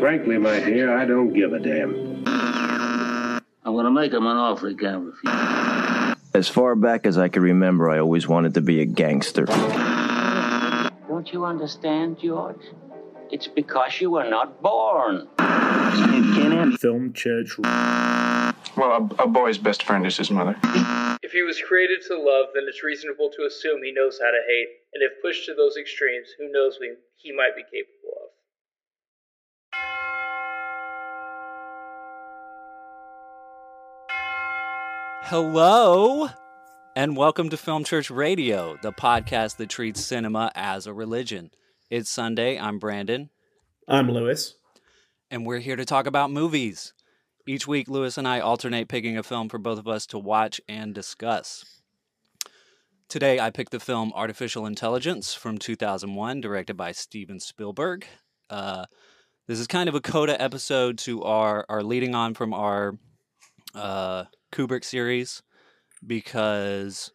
Frankly, my dear, I don't give a damn. I'm gonna make him an offer he can't refuse. As far back as I can remember, I always wanted to be a gangster. Don't you understand, George? It's because you were not born. Film Church. Well, a, a boy's best friend is his mother. If he was created to love, then it's reasonable to assume he knows how to hate, and if pushed to those extremes, who knows what he might be capable Hello, and welcome to Film Church Radio, the podcast that treats cinema as a religion. It's Sunday. I'm Branden, I'm Lewis. and we're here to talk about movies. Each week, Lewis and I alternate picking a film for both of us to watch and discuss. Today, I picked the film Artificial Intelligence from 2001, directed by Steven Spielberg. Uh, this is kind of a coda episode to our, our leading on from our uh, Kubrick series because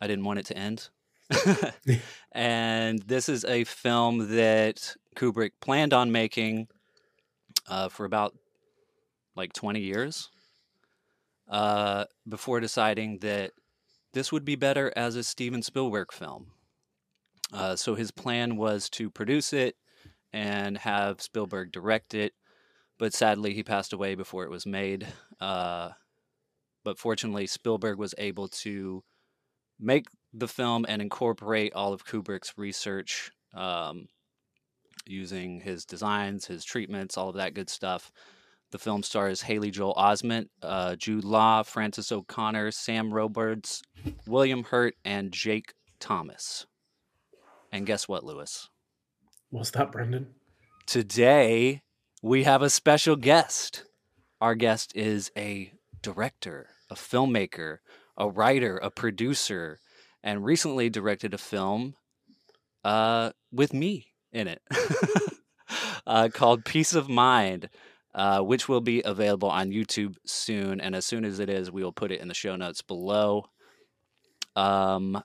I didn't want it to end. and this is a film that Kubrick planned on making uh, for about like 20 years uh, before deciding that this would be better as a Steven Spielberg film. Uh, so his plan was to produce it and have Spielberg direct it, but sadly he passed away before it was made. Uh, but fortunately, Spielberg was able to make the film and incorporate all of Kubrick's research um, using his designs, his treatments, all of that good stuff. The film stars Haley Joel Osment, uh, Jude Law, Frances O'Connor, Sam Robards, William Hurt, and Jake Thomas. And guess what, Lewis? What's that, Brendan? Today we have a special guest. Our guest is a director, a filmmaker, a writer, a producer, and recently directed a film uh, with me in it uh, called Piece of Mind, uh, which will be available on YouTube soon. And as soon as it is, we will put it in the show notes below. Um,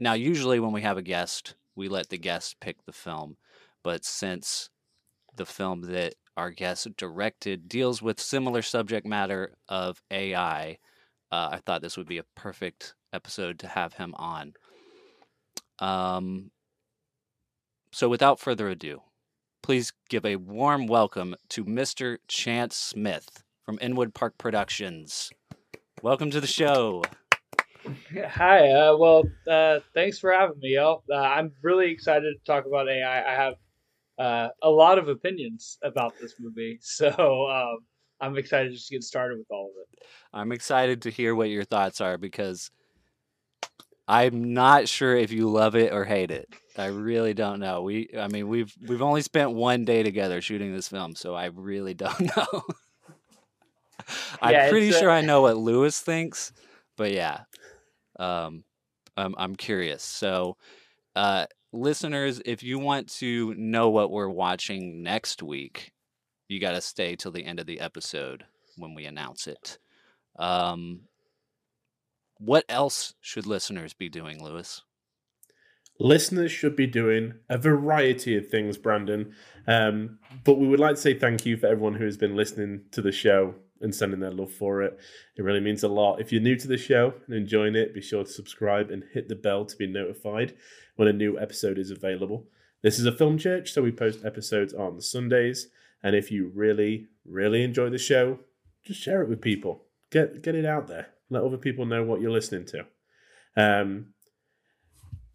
now, usually when we have a guest, we let the guest pick the film. But since the film that our guest directed deals with similar subject matter of AI, uh, I thought this would be a perfect episode to have him on. Um, so, without further ado, please give a warm welcome to Mr. Chance Smith from Inwood Park Productions. Welcome to the show. Hi, uh, well, uh, thanks for having me, y'all. Uh, I'm really excited to talk about AI. I have uh, a lot of opinions about this movie, so um, I'm excited just to get started with all of it. I'm excited to hear what your thoughts are because I'm not sure if you love it or hate it. I really don't know. We, I mean, we've we've only spent one day together shooting this film, so I really don't know. I'm Yeah, pretty uh, sure I know what Lewis thinks, but yeah, um, I'm I'm curious. So, uh, listeners, if you want to know what we're watching next week, you got to stay till the end of the episode when we announce it. Um, what else should listeners be doing, Lewis? Listeners should be doing a variety of things, Branden. Um, but we would like to say thank you for everyone who has been listening to the show and sending their love for it. It really means a lot. If you're new to the show and enjoying it, be sure to subscribe and hit the bell to be notified when a new episode is available. This is a film church, so we post episodes on Sundays. And if you really, really enjoy the show, just share it with people. Get get it out there. Let other people know what you're listening to. Um,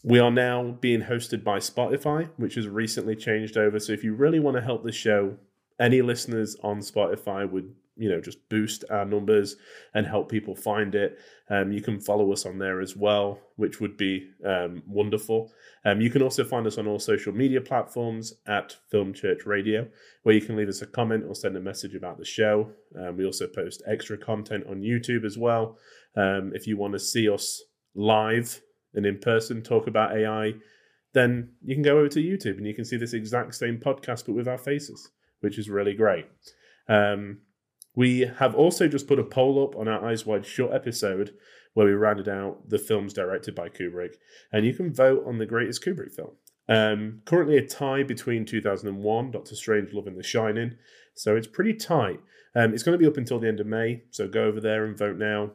we are now being hosted by Spotify, which has recently changed over. So if you really want to help the show, any listeners on Spotify would you know just boost our numbers and help people find it. Um, you can follow us on there as well, which would be um, wonderful. Um, you can also find us on all social media platforms at Film Church Radio, where you can leave us a comment or send a message about the show. Um, we also post extra content on YouTube as well. Um, if you want to see us live and in person talk about AI, then you can go over to YouTube and you can see this exact same podcast but with our faces, which is really great. We have also just put a poll up on our Eyes Wide Shut episode where we rounded out the films directed by Kubrick, and you can vote on the greatest Kubrick film. Um, currently a tie between 2001, Doctor Strangelove and the Shining. So it's pretty tight. Um, it's going to be up until the end of May. So go over there and vote now.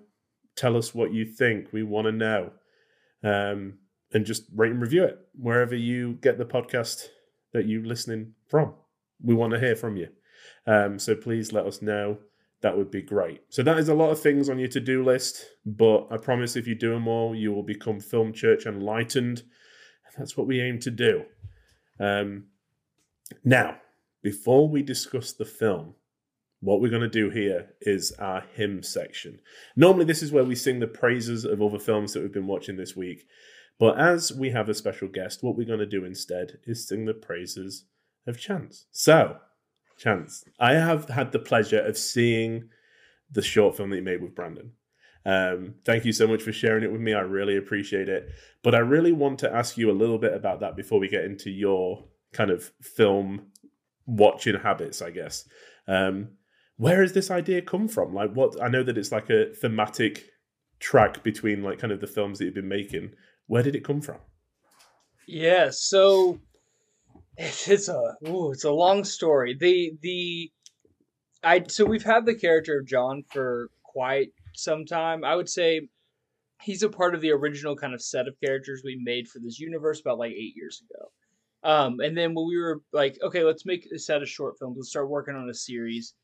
Tell us what you think. We want to know. Um, and just rate and review it wherever you get the podcast that you're listening from. We want to hear from you. Um, so please let us know. That would be great. So that is a lot of things on your to-do list, but I promise if you do them all, you will become Film Church enlightened. And that's what we aim to do. Um, now, before we discuss the film, what we're going to do here is our hymn section. Normally, this is where we sing the praises of other films that we've been watching this week. But as we have a special guest, what we're going to do instead is sing the praises of Chance. So, Chance, I have had the pleasure of seeing the short film that you made with Branden. Um, thank you so much for sharing it with me. I really appreciate it. But I really want to ask you a little bit about that before we get into your kind of film watching habits, I guess. Um, where has this idea come from? Like, what I know that it's like a thematic track between like kind of the films that you've been making. Where did it come from? Yeah, so it's a ooh, it's a long story. The the I so we've had the character of John for quite some time. I would say he's a part of the original kind of set of characters we made for this universe about like eight years ago. Um, and then when we were like, okay, let's make a set of short films. Let's start working on a series.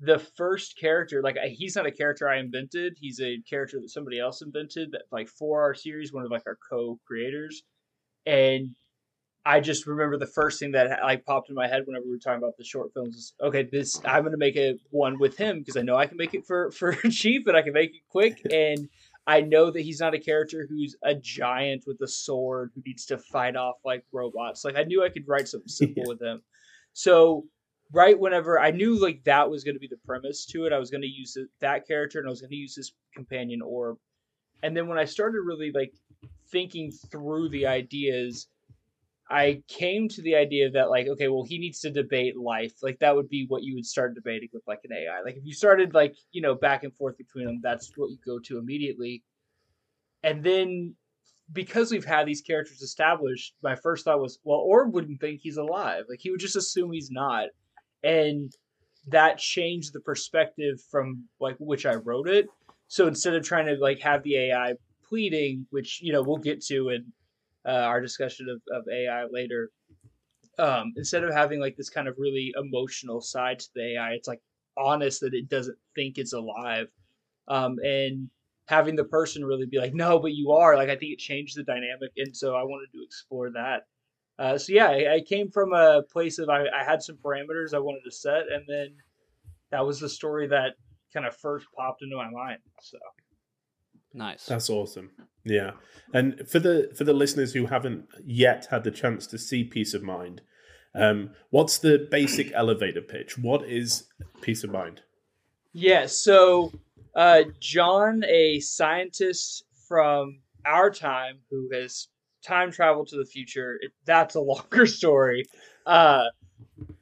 The first character, like he's not a character I invented. He's a character that somebody else invented. That like for our series, one of like our co-creators, and I just remember the first thing that like popped in my head whenever we were talking about the short films is okay. This I'm gonna make a one with him because I know I can make it for for cheap and I can make it quick and I know that he's not a character who's a giant with a sword who needs to fight off like robots. Like I knew I could write something simple yeah. with him. So right whenever I knew like that was going to be the premise to it, I was going to use that character and I was going to use his companion orb. And then when I started really like thinking through the ideas, I came to the idea that like okay, well he needs to debate life. Like that would be what you would start debating with like an AI. Like if you started like, you know, back and forth between them, that's what you go to immediately. And then because we've had these characters established, my first thought was, well, Orb wouldn't think he's alive. Like he would just assume he's not and that changed the perspective from like which I wrote it. So instead of trying to like have the AI pleading, which you know we'll get to in uh, our discussion of, of AI later, um, instead of having like this kind of really emotional side to the AI, it's like honest that it doesn't think it's alive, um, and having the person really be like, no, but you are. Like I think it changed the dynamic, and so I wanted to explore that. Uh, so yeah, I, I, came from a place of I, I, had some parameters I wanted to set, and then that was the story that kind of first popped into my mind. So nice. That's awesome. Yeah, and for the for the listeners who haven't yet had the chance to see Piece of Mind, um, what's the basic elevator pitch? What is Piece of Mind? Yeah, so uh, John, a scientist from our time who has time traveled to the future. It, that's a longer story. Uh,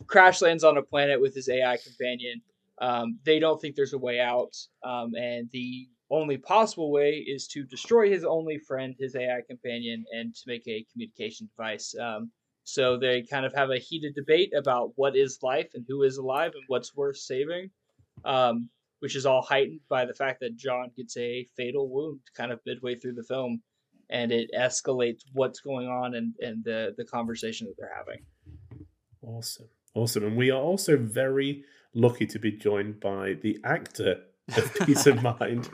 Crash lands on a planet with his AI companion. Um, they don't think there's a way out, um, and the only possible way is to destroy his only friend, his AI companion, and to make a communication device. Um, so they kind of have a heated debate about what is life and who is alive and what's worth saving, um, which is all heightened by the fact that John gets a fatal wound kind of midway through the film and it escalates what's going on and, and the, the conversation that they're having. Awesome. Awesome. And we are also very lucky to be joined by the actor of Piece of Mind.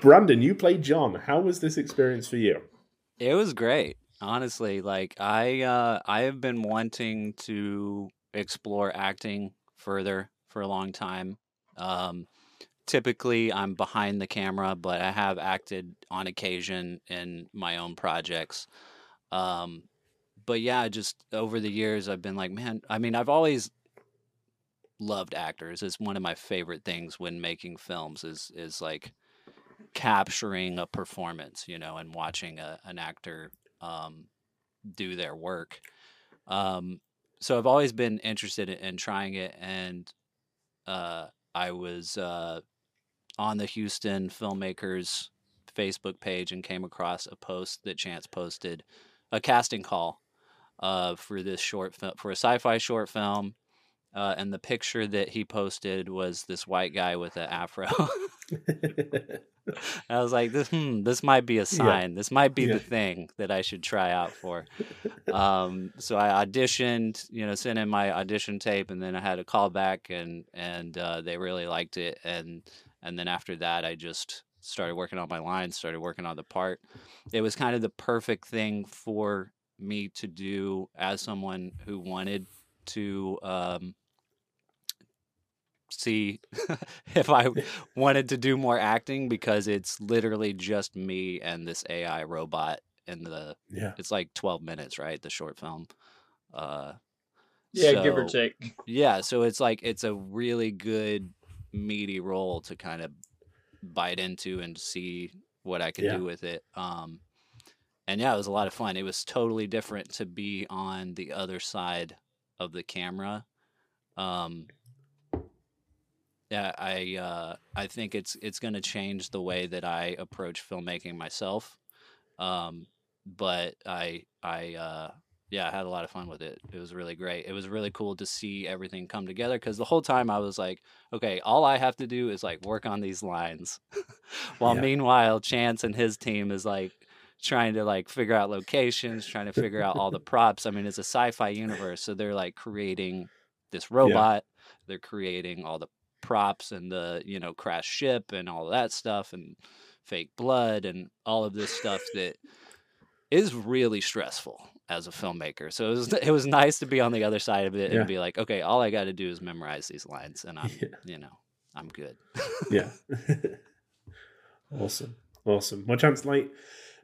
Branden, you played John. How was this experience for you? It was great. Honestly, like I uh I have been wanting to explore acting further for a long time. Um typically I'm behind the camera, but I have acted on occasion in my own projects. Um, but yeah, just over the years, I've been like, man, I mean, I've always loved actors. It's one of my favorite things when making films is, is like capturing a performance, you know, and watching a, an actor, um, do their work. Um, so I've always been interested in, in trying it. And, uh, I was, uh, on the Houston filmmakers Facebook page and came across a post that Chance posted, a casting call uh, for this short film for a sci-fi short film. Uh, and the picture that he posted was this white guy with an afro. I was like, this, hmm, this might be a sign. This might be Yeah. the thing that I should try out for. Um, so I auditioned, you know, sent in my audition tape, and then I had a call back, and and uh, they really liked it, and and then after that, I just started working on my lines, started working on the part. It was kind of the perfect thing for me to do as someone who wanted to um, see if I wanted to do more acting because it's literally just me and this AI robot in the yeah. it's like 12 minutes, right? The short film. Uh Yeah, give or take. Yeah, so it's like it's a really good meaty role to kind of bite into and see what I could Yeah. do with it. Um and yeah, it was a lot of fun. It was totally different to be on the other side of the camera. Um yeah, I uh, I think it's it's going to change the way that I approach filmmaking myself. Um, but I I uh, yeah, I had a lot of fun with it. It was really great. It was really cool to see everything come together because the whole time I was like, okay, all I have to do is like work on these lines, while Yeah. meanwhile Chance and his team is like trying to like figure out locations, trying to figure out all the props. I mean, it's a sci-fi universe, so they're like creating this robot. They're creating all the props and the you know crash ship and all that stuff and fake blood and all of this stuff that is really stressful as a filmmaker. So it was it was nice to be on the other side of it Yeah. and be like, okay, all I got to do is memorize these lines and I'm Yeah. you know I'm good. yeah. awesome. Awesome. Well, chance like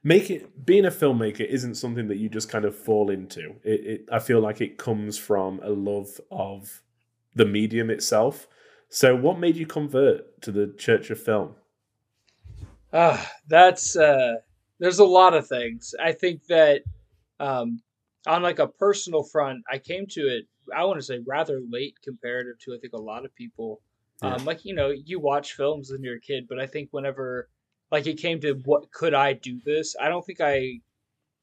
make it being a filmmaker isn't something that you just kind of fall into. It, it I feel like it comes from a love of the medium itself. So what made you convert to the Church of Film? Ah, that's uh there's a lot of things. I think that um on like a personal front, I came to it I want to say rather late comparative to I think a lot of people. Yeah. Um like you know, you watch films when you're a kid, but I think whenever like it came to what could I do this, I don't think I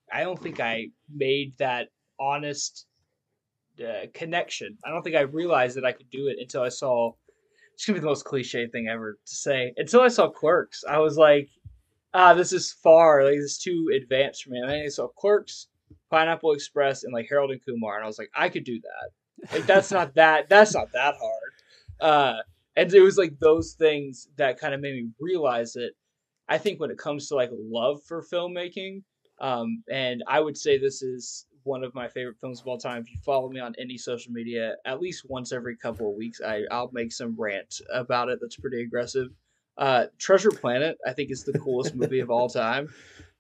I don't think I made that honest uh, connection. I don't think I realized that I could do it until I saw it's gonna be the most cliche thing ever to say. Until I saw Clerks, I was like, ah, this is far, like this is too advanced for me. And then I saw Clerks, Pineapple Express, and like Harold and Kumar, and I was like, I could do that. Like that's not that that's not that hard. Uh, and it was like those things that kind of made me realize it. I think when it comes to like love for filmmaking, um, and I would say this is one of my favorite films of all time. If you follow me on any social media, at least once every couple of weeks, I, I'll make some rant about it that's pretty aggressive. Uh, Treasure Planet, I think, is the coolest movie of all time.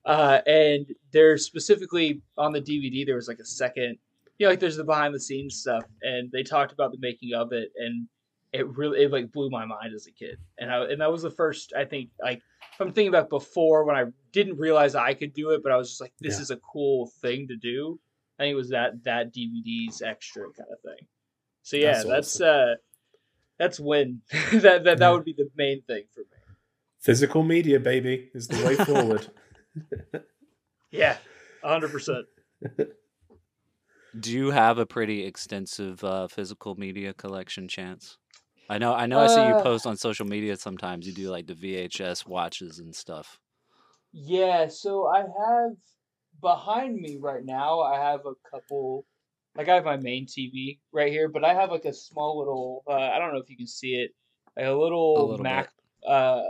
Uh, and there's specifically on the DVD, there was like a second, you know, like there's the behind the scenes stuff, and they talked about the making of it, and it really, it like blew my mind as a kid. And I, and that was the first, I think, like, if I'm thinking about before when I didn't realize I could do it, but I was just like, this Yeah. is a cool thing to do. I think it was that that DVD's extra kind of thing. So yeah, That's that's, uh that's when that that, that would be the main thing for me. Physical media, baby, is the way forward. Yeah, hundred percent. Do you have a pretty extensive uh, physical media collection, Chance? I know, I know. I see you Uh, post on social media sometimes. You do like the VHS watches and stuff. Yeah, so I have behind me right now. I have a couple. Like I have my main TV right here, but I have like a small little. Uh, I don't know if you can see it. Like a little, A little Mac uh,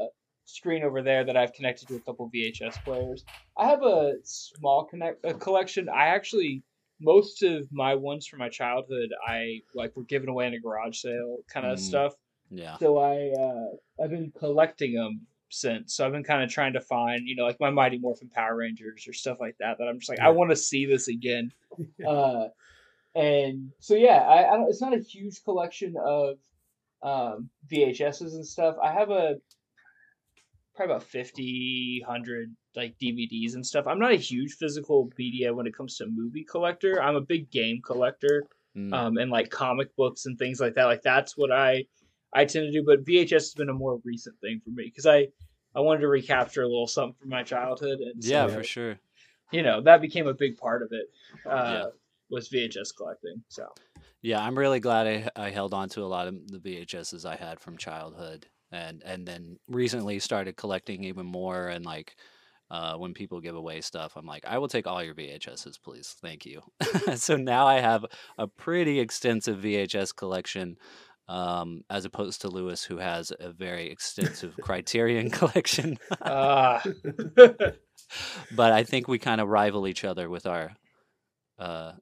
screen over there that I've connected to a couple VHS players. I have a small connect a collection. I actually most of my ones from my childhood I like were given away in a garage sale kind of Mm. stuff. Yeah, So I uh, I've been collecting them since. So I've been kind of trying to find you know like my Mighty Morphin Power Rangers or stuff like that. That I'm just like I want to see this again. Uh, and so yeah, I, I don't, it's not a huge collection of um, VHSs and stuff. I have a probably about 50, 100 like DVDs and stuff. I'm not a huge physical media when it comes to movie collector. I'm a big game collector Mm. um, and like comic books and things like that. Like that's what I I tend to do. But VHS has been a more recent thing for me because I I wanted to recapture a little something from my childhood, and so, yeah, for sure. you know that became a big part of it. Uh, Yeah. was VHS collecting. So Yeah, I'm really glad I, I held on to a lot of the VHSs I had from childhood, and and then recently started collecting even more. And like uh, when people give away stuff, I'm like, I will take all your VHSs, please, thank you. so now I have a pretty extensive VHS collection, um, as opposed to Lewis, who has a very extensive Criterion collection. uh, but I think we kind of rival each other with our uh,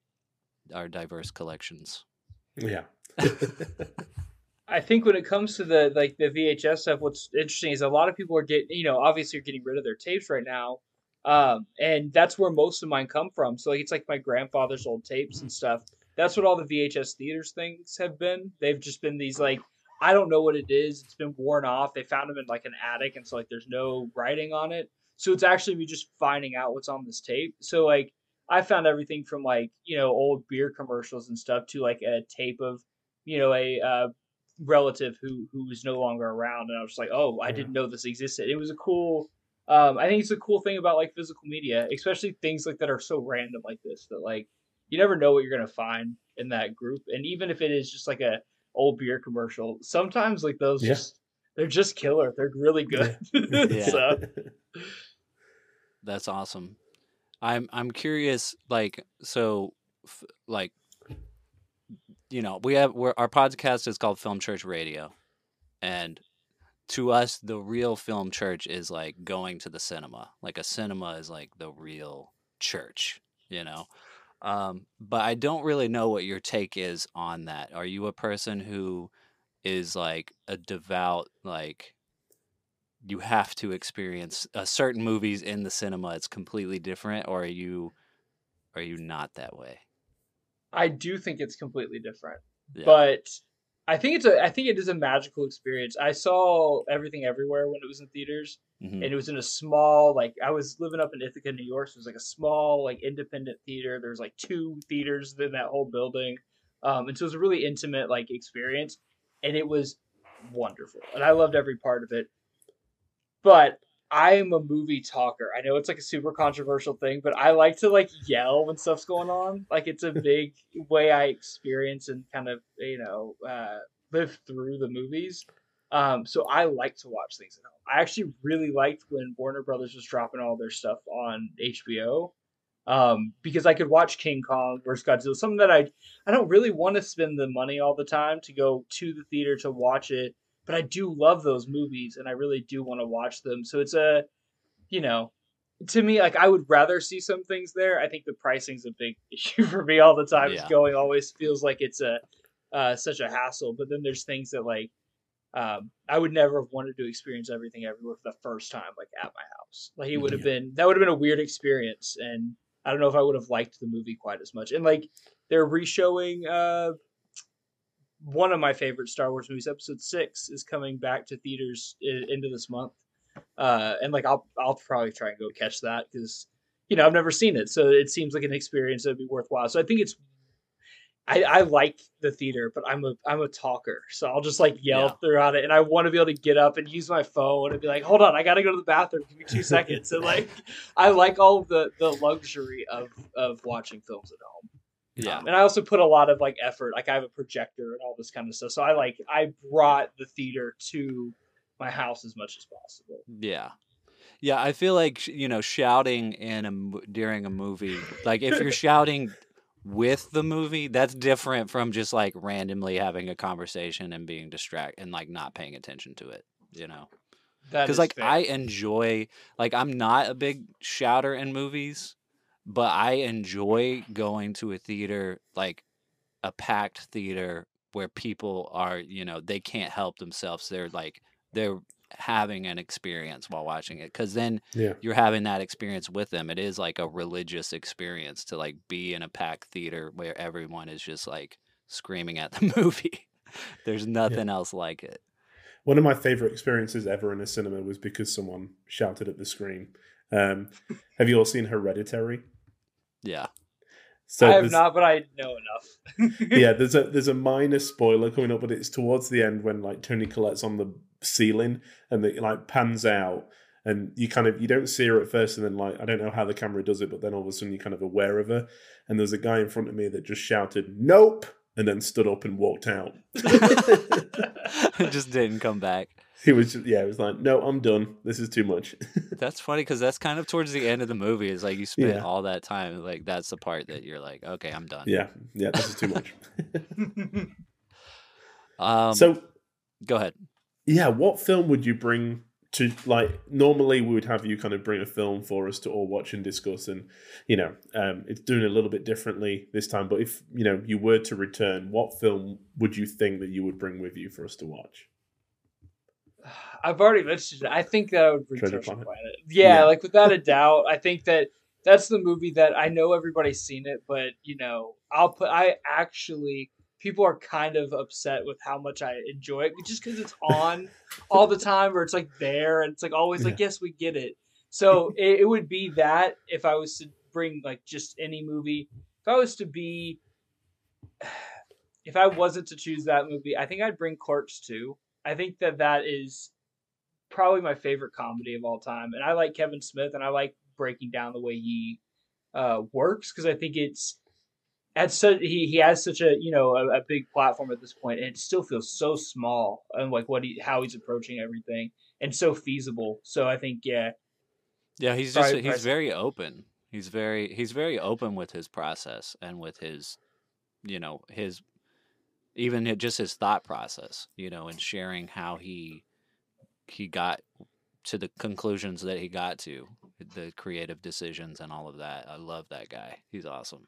our diverse collections. Yeah. I think when it comes to the like the VHS stuff, what's interesting is a lot of people are getting, you know, obviously you're getting rid of their tapes right now, um, and that's where most of mine come from. So like it's like my grandfather's old tapes and stuff. That's what all the VHS theaters things have been. They've just been these like I don't know what it is. It's been worn off. They found them in like an attic, and so like there's no writing on it. So it's actually me just finding out what's on this tape. So like I found everything from like you know old beer commercials and stuff to like a tape of you know a uh, relative who who is no longer around, and I was just like, oh, I didn't know this existed. It was a cool. Um, I think it's a cool thing about like physical media, especially things like that are so random like this. That like you never know what you're gonna find in that group, and even if it is just like a old beer commercial, sometimes like those Yeah. just they're just killer. They're really good. Yeah. so, That's awesome. I'm I'm curious, like so, f- like you know, we have we're, our podcast is called Film Church Radio, and to us, the real film church is like going to the cinema. Like a cinema is like the real church, you know. Um, but I don't really know what your take is on that. Are you a person who is like a devout like you have to experience uh, certain movies in the cinema it's completely different or are you are you not that way I do think it's completely different. Yeah. but I think it's a I think it is a magical experience. I saw everything everywhere when it was in theaters, Mhm. and it was in a small like I was living up in Ithaca, New York. So it was like a small like independent theater. There's like two theaters in that whole building, um, and so it was a really intimate like experience, and it was wonderful, and I loved every part of it. But I'm a movie talker. I know it's like a super controversial thing, but I like to like yell when stuff's going on. Like it's a big way I experience and kind of you know uh, live through the movies. Um, so I like to watch things at home. I actually really liked when Warner Brothers was dropping all their stuff on HBO. Um, because I could watch King Kong versus Godzilla, something that I I don't really want to spend the money all the time to go to the theater to watch it, but I do love those movies and I really do want to watch them. So it's a, you know, to me like I would rather see some things there. I think the pricing's a big issue for me all the time. Yeah. It's going always feels like it's a uh, such a hassle. But then there's things that like um, I would never have wanted to experience everything everywhere for the first time, like at my house. Like it would have been that would have been a weird experience, and I don't know if I would have liked the movie quite as much. And like they're reshowing uh, one of my favorite Star Wars movies, Episode Six, is coming back to theaters i- into this month, uh, and like I'll I'll probably try and go catch that because you know I've never seen it, so it seems like an experience that'd be worthwhile. So I think it's I, I like the theater, but I'm a I'm a talker, so I'll just like yell Yeah. throughout it, and I want to be able to get up and use my phone and be like, "Hold on, I gotta go to the bathroom. Give me two seconds." And like, I like all the the luxury of of watching films at home. Yeah Um, and I also put a lot of like effort. Like I have a projector and all this kind of stuff, so I like I brought the theater to my house as much as possible. yeah yeah i feel like you know shouting in a during a movie like if you're shouting with the movie that's different from just like randomly having a conversation and being distracted and like not paying attention to it you know because like fair. I enjoy like I'm not a big shouter in movies, but I enjoy going to a theater like a packed theater where people are you know they can't help themselves. They're like they're having an experience while watching it because then Yeah. you're having that experience with them. It is like a religious experience to like be in a packed theater where everyone is just like screaming at the movie. There's nothing else like it. One of my favorite experiences ever in a cinema was because someone shouted at the screen. Um, have you all seen Hereditary? Yeah. So I have not, but I know enough. yeah, there's a there's a minor spoiler coming up, but it's towards the end when like Toni Collette's on the ceiling and it like pans out and you kind of you don't see her at first, and then like I don't know how the camera does it, but then all of a sudden you're kind of aware of her, and there's a guy in front of me that just shouted "Nope," and then stood up and walked out. just didn't come back. He was just, yeah, it was like, no, I'm done. This is too much. That's funny because that's kind of towards the end of the movie. It's like you spent Yeah. all that time, like that's the part that you're like, okay, I'm done. yeah, yeah, this is too much. Um, so go ahead. yeah, what film would you bring to like? Normally, we would have you kind of bring a film for us to all watch and discuss, and you know, um, it's doing a little bit differently this time. But if you know you were to return, what film would you think that you would bring with you for us to watch? I've already mentioned it. I think that I would bring Treasure Treasure, Planet? Planet. Yeah, Yeah. like without a doubt. I think that that's the movie that I know everybody's seen it, but you know, I'll put. I actually people are kind of upset with how much I enjoy it just because it's on all the time, or it's like there, and it's like always like, yes, we get it. So it, it would be that if I was to bring like just any movie. If I was to be, if I wasn't to choose that movie, I think I'd bring Clerks too. I think that that is probably my favorite comedy of all time, and I like Kevin Smith, and I like breaking down the way he uh, works because I think it's at such he, he has such a you know a, a big platform at this point, and it still feels so small and like what he how he's approaching everything and so feasible. So I think yeah, Yeah, he's just he's very open. He's very he's very open with his process and with his you know, his even just his thought process, you know, and sharing how he he got to the conclusions that he got to, the creative decisions and all of that. I love that guy. He's awesome.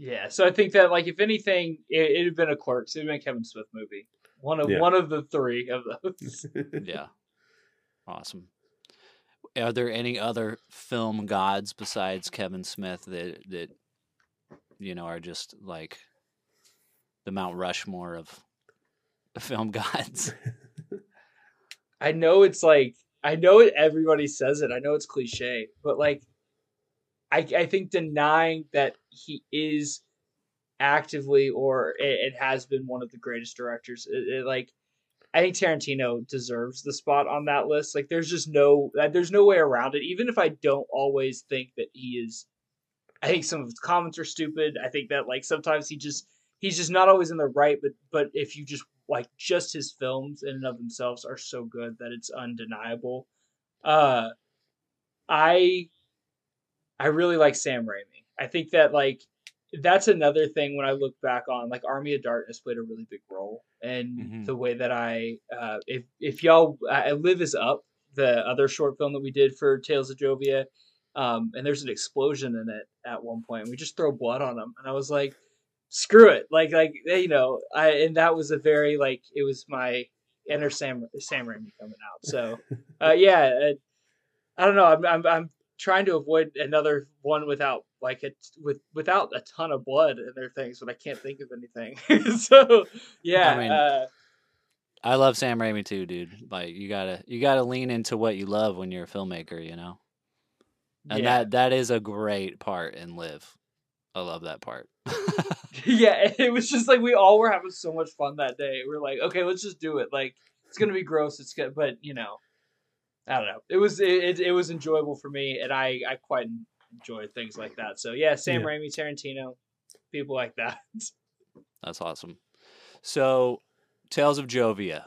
Yeah. So I think that like if anything, it, it'd have been a Clerks, it'd have been a Kevin Smith movie. One of Yeah. one of the three of those. Yeah. awesome. Are there any other film gods besides Kevin Smith that that you know are just like the Mount Rushmore of film gods? I know it's like I know it, everybody says it. I know it's cliche, but like I I think denying that he is actively or it, it has been one of the greatest directors. It, it, like I think Tarantino deserves the spot on that list. Like there's just no uh, there's no way around it. Even if I don't always think that he is I think some of his comments are stupid. I think that like sometimes he just he's just not always in the right, but but if you just like just his films in and of themselves are so good that it's undeniable. Uh I I really like Sam Raimi. I think that like that's another thing when I look back on like Army of Darkness played a really big role and Mhm. the way that I uh if if y'all I Live is up the other short film that we did for Tales of Jovia um and there's an explosion in it at one point and we just throw blood on them and I was like screw it like like you know I and that was a very like it was my inner Sam Sam Raimi coming out so uh yeah uh, I don't know I'm I'm I'm trying to avoid another one without like it with without a ton of blood in their things, but I can't think of anything. so yeah, I mean, uh, I love Sam Raimi too, dude. Like you gotta you gotta lean into what you love when you're a filmmaker, you know. And yeah, that that is a great part in Live. I love that part. yeah. It was just like we all were having so much fun that day. We are like, okay, let's just do it. Like it's gonna be gross. It's good, but you know, I don't know. It was it, it, was enjoyable for me, and I I quite enjoy things like that. So yeah, Sam Yeah. Raimi, Tarantino, people like that. That's awesome. So, Tales of Jovia.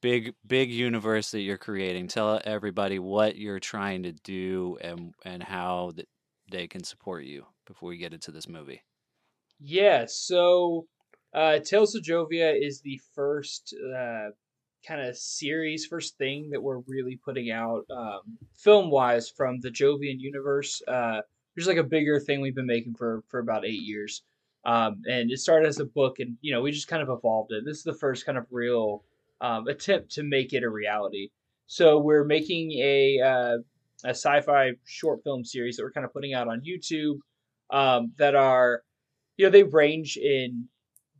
Big big universe that you're creating. Tell everybody what you're trying to do and and how that they can support you before we get into this movie. Yeah, so uh, Tales of Jovia is the first uh, kind of series, first thing that we're really putting out um, film wise from the Jovian universe. Uh, there's like a bigger thing we've been making for for about eight years, um, and it started as a book, and you know we just kind of evolved it. This is the first kind of real um, attempt to make it a reality. So we're making a uh, a sci-fi short film series that we're kind of putting out on YouTube um, that are you know they range in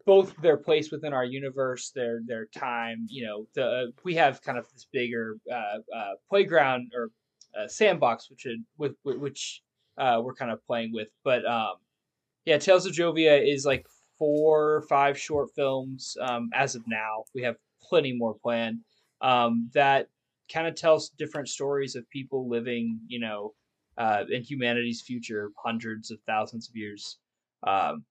both their place within our universe their their time you know the we have kind of this bigger uh, uh, playground or uh, sandbox which with, with which uh, we're kind of playing with. But um yeah tales of jovia is like four or five short films um, as of now. We have plenty more planned. Um, that kind of tells different stories of people living, you know, uh, in humanity's future, hundreds of thousands of years, um,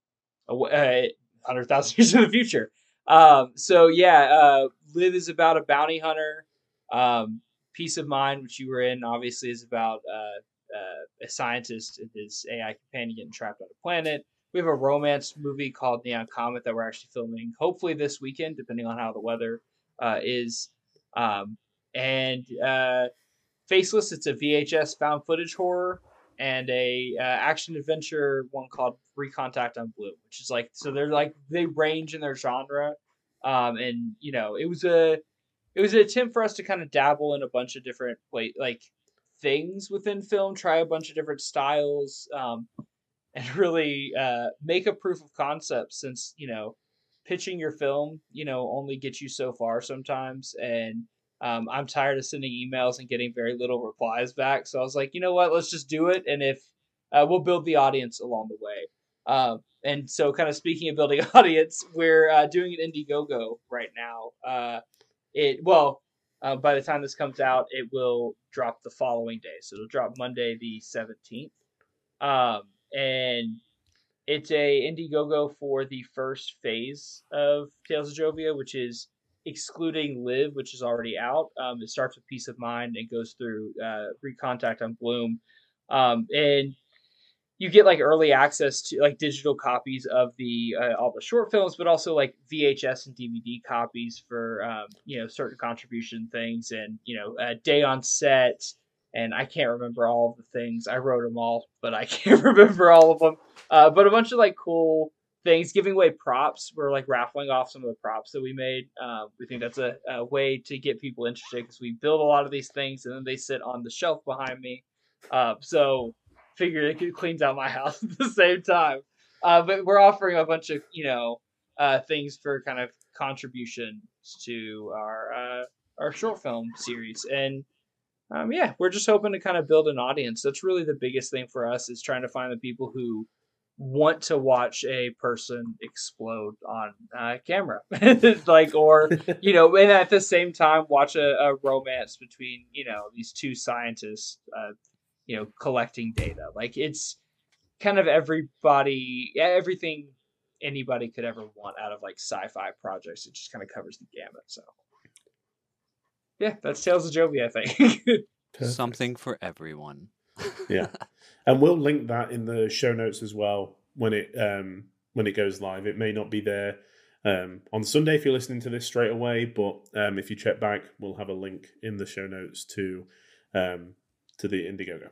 uh, hundred thousand years in the future. Um, so yeah, uh, Live is about a bounty hunter. Um, Piece of Mind, which you were in, obviously is about uh, uh, a scientist and his AI companion getting trapped on a planet. We have a romance movie called Neon Comet that we're actually filming, hopefully this weekend, depending on how the weather uh, is. Um, and uh, Faceless, it's a VHS found footage horror and a uh, action adventure one called Recontact on Blue, which is like so they're like they range in their genre, um, and you know it was a it was an attempt for us to kind of dabble in a bunch of different like like things within film, try a bunch of different styles, um, and really uh, make a proof of concept. Since you know, pitching your film, you know, only gets you so far sometimes, and um, I'm tired of sending emails and getting very little replies back. So I was like, you know what, let's just do it, and if uh, we'll build the audience along the way. Um, and so, kind of speaking of building audience, we're uh, doing an Indiegogo right now. Uh, it well, uh, by the time this comes out, it will drop the following day. So it'll drop Monday the seventeenth, um, and it's a Indiegogo for the first phase of Tales of Jovia, which is excluding Live, which is already out. Um, it starts with Piece of Mind and goes through uh, Recontact on Bloom, um, and you get like early access to like digital copies of the uh, all the short films, but also like VHS and DVD copies for um, you know certain contribution things, and you know a day on set. And I can't remember all of the things. I wrote them all, but I can't remember all of them. Uh, but a bunch of like cool things, giving away props. We're like raffling off some of the props that we made. Uh, we think that's a, a way to get people interested because we build a lot of these things and then they sit on the shelf behind me. Uh, so figure it cleans out my house at the same time. Uh, but we're offering a bunch of you know uh, things for kind of contributions to our uh, our short film series, and um, yeah, we're just hoping to kind of build an audience. That's really the biggest thing for us is trying to find the people who want to watch a person explode on uh, camera. Like or you know and at the same time watch a, a romance between you know these two scientists uh, you know collecting data. Like it's kind of everybody everything anybody could ever want out of like sci-fi projects. It just kind of covers the gamut so. Yeah that's tales of jovi i think. Something for everyone yeah and we'll link that in the show notes as well when it um when it goes live it may not be there um, on Sunday if you're listening to this straight away, but um, if you check back, we'll have a link in the show notes to um, to the Indiegogo.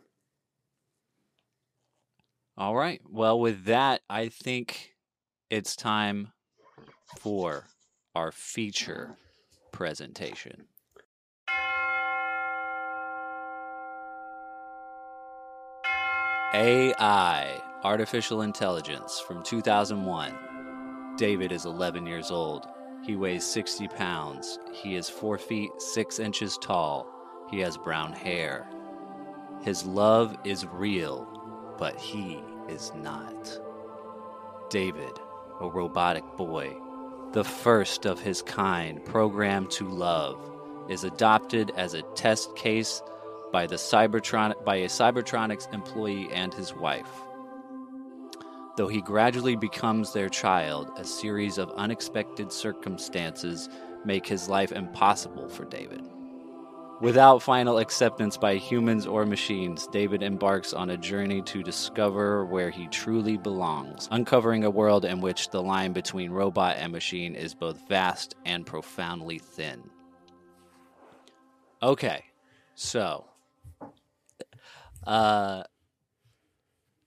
All right. Well, with that, I think it's time for our feature presentation. AI, Artificial Intelligence, from 2001. David is 11 years old. He weighs 60 pounds. He is 4 feet 6 inches tall. He has brown hair. His love is real, but he is not. David, a robotic boy, the first of his kind programmed to love, is adopted as a test case by the Cybertron by a Cybertronics employee and his wife. Though he gradually becomes their child, a series of unexpected circumstances make his life impossible for David. Without final acceptance by humans or machines, David embarks on a journey to discover where he truly belongs, uncovering a world in which the line between robot and machine is both vast and profoundly thin. Okay, so uh,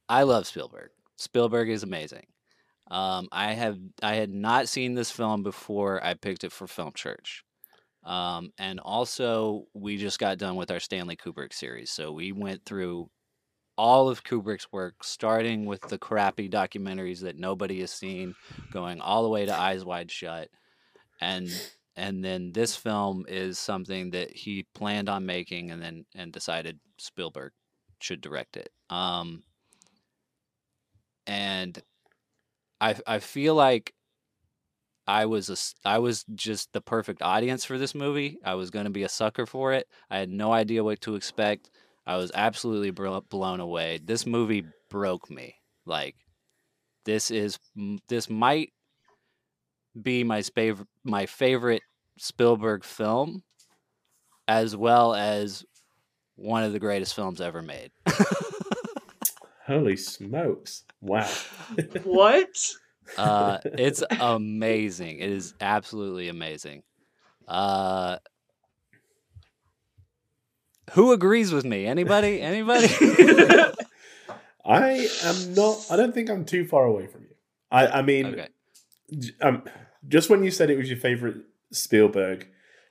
I love Spielberg. Spielberg is amazing. Um, I have I had not seen this film before I picked it for Film Church. Um, and also, we just got done with our Stanley Kubrick series. So we went through all of Kubrick's work, starting with the crappy documentaries that nobody has seen, going all the way to Eyes Wide Shut. And and then this film is something that he planned on making and then and decided Spielberg should direct it. Um, and I I feel like I was a I was just the perfect audience for this movie. I was going to be a sucker for it. I had no idea what to expect. I was absolutely blown away. This movie broke me. Like this is this might be my favorite my favorite Spielberg film as well as one of the greatest films ever made. Holy smokes! Wow. What? uh it's amazing. It is absolutely amazing. Uh who agrees with me? Anybody? Anybody? I am not. I don't think I'm too far away from you. I. I mean, okay. um, just when you said it was your favorite Spielberg,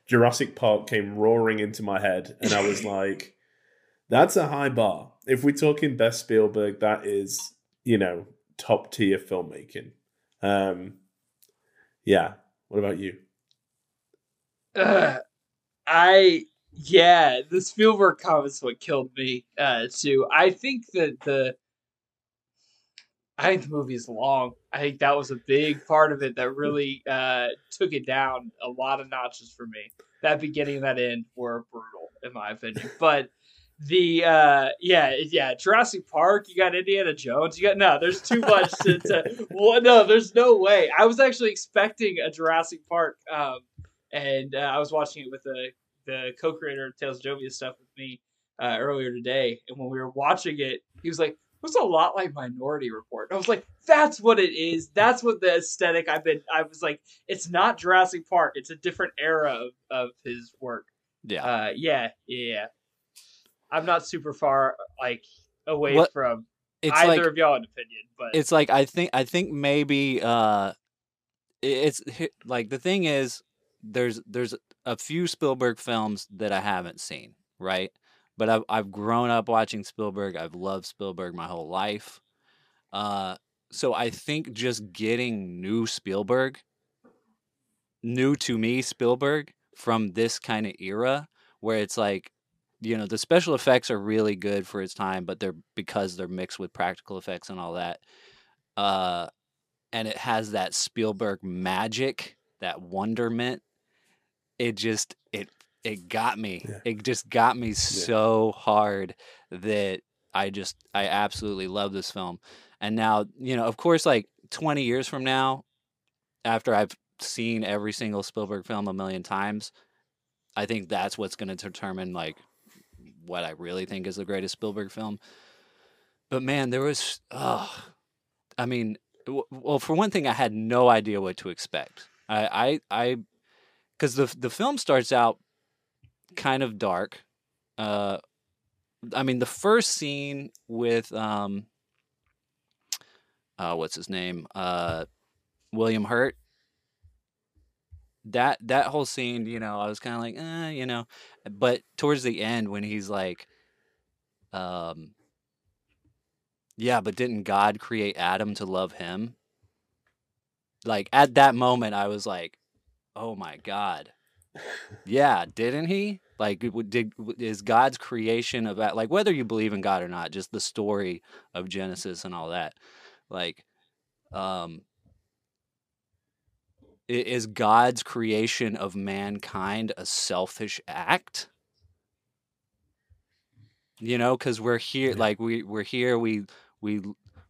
Jurassic Park came roaring into my head, and I was like, "That's a high bar." If we're talking best Spielberg, that is, you know, top tier filmmaking. Um, yeah. What about you? Uh, I yeah, the Spielberg comments what killed me uh, too. I think that the I think the movie is long. I think that was a big part of it that really uh, took it down a lot of notches for me. That beginning and that end were brutal, in my opinion. But the uh yeah yeah Jurassic Park you got Indiana Jones you got no there's too much to, to well, no there's no way. I was actually expecting a Jurassic Park um and uh, I was watching it with the the co-creator of Tales of Jovia stuff with me uh, earlier today and when we were watching it he was like it was a lot like Minority Report? And I was like that's what it is. That's what the aesthetic I've been I was like it's not Jurassic Park. It's a different era of, of his work. Yeah. uh yeah yeah I'm not super far like away What- from either like of y'all in opinion, but it's like I think I think maybe uh it's like the thing is there's there's a few Spielberg films that I haven't seen, right? But I've I've grown up watching Spielberg. I've loved Spielberg my whole life. Uh so I think just getting new Spielberg new to me Spielberg from this kind of era where it's like you know the special effects are really good for its time but they're because they're mixed with practical effects and all that uh and it has that Spielberg magic that wonderment it just it it got me. Yeah. it just got me so hard that I just I absolutely love this film. And now you know of course like 20 years from now after I've seen every single Spielberg film a million times I think that's what's going to determine like what I really think is the greatest Spielberg film. But man, there was, oh, I mean, w- well, for one thing, I had no idea what to expect. I, I, because the the film starts out kind of dark. Uh, I mean, the first scene with um, uh, what's his name? Uh, William Hurt. That that whole scene, you know, I was kind of like, eh, you know, but towards the end when he's like um yeah but didn't god create adam to love him? Like at that moment i was like oh my god. Yeah didn't he? Like did is god's creation of like whether you believe in god or not just the story of genesis and all that like um is god's creation of mankind a selfish act? You know because we're here like we we're here we we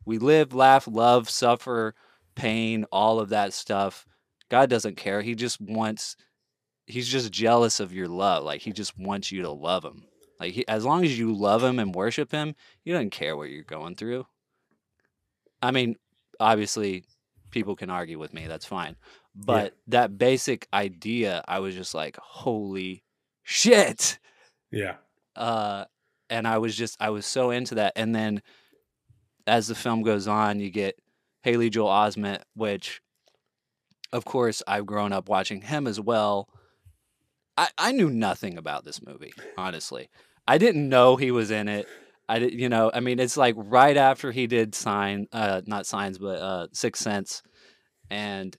we live laugh love suffer pain all of that stuff. God doesn't care. He just wants he's just jealous of your love. Like he just wants you to love him. Like he, as long as you love him and worship him he doesn't care what you're going through. I mean obviously people can argue with me that's fine but that basic idea i was just like holy shit! Yeah. uh and i was just i was so into that and then as the film goes on you get haley joel osment which of course i've grown up watching him as well. I i knew nothing about this movie honestly. I didn't know he was in it. I did you know i mean it's like right after he did sign uh not signs but uh sixth sense and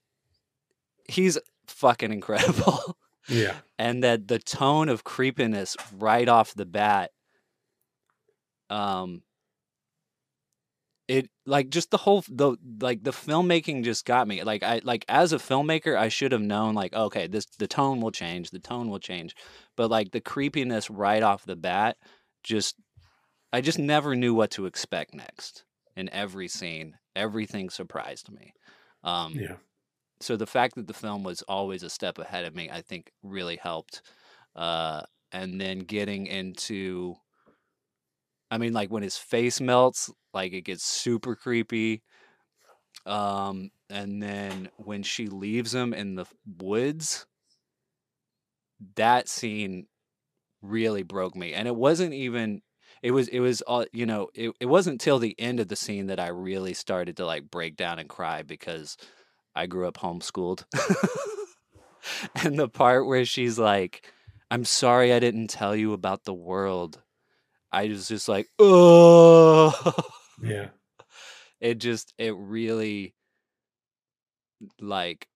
he's fucking incredible. Yeah. and that the tone of creepiness right off the bat um it like just the whole the like the filmmaking just got me. Like i like as a filmmaker i should have known like okay this the tone will change the tone will change. But like the creepiness right off the bat just i just never knew what to expect next in every scene. Everything surprised me. Um Yeah. So the fact that the film was always a step ahead of me i think really helped uh and then getting into i mean like when his face melts like it gets super creepy um and then when she leaves him in the woods that scene really broke me and it wasn't even it was it was all you know it, it wasn't till the end of the scene that i really started to like break down and cry because i grew up homeschooled. And the part where she's like i'm sorry i didn't tell you about the world. I was just like oh Yeah. it just it really like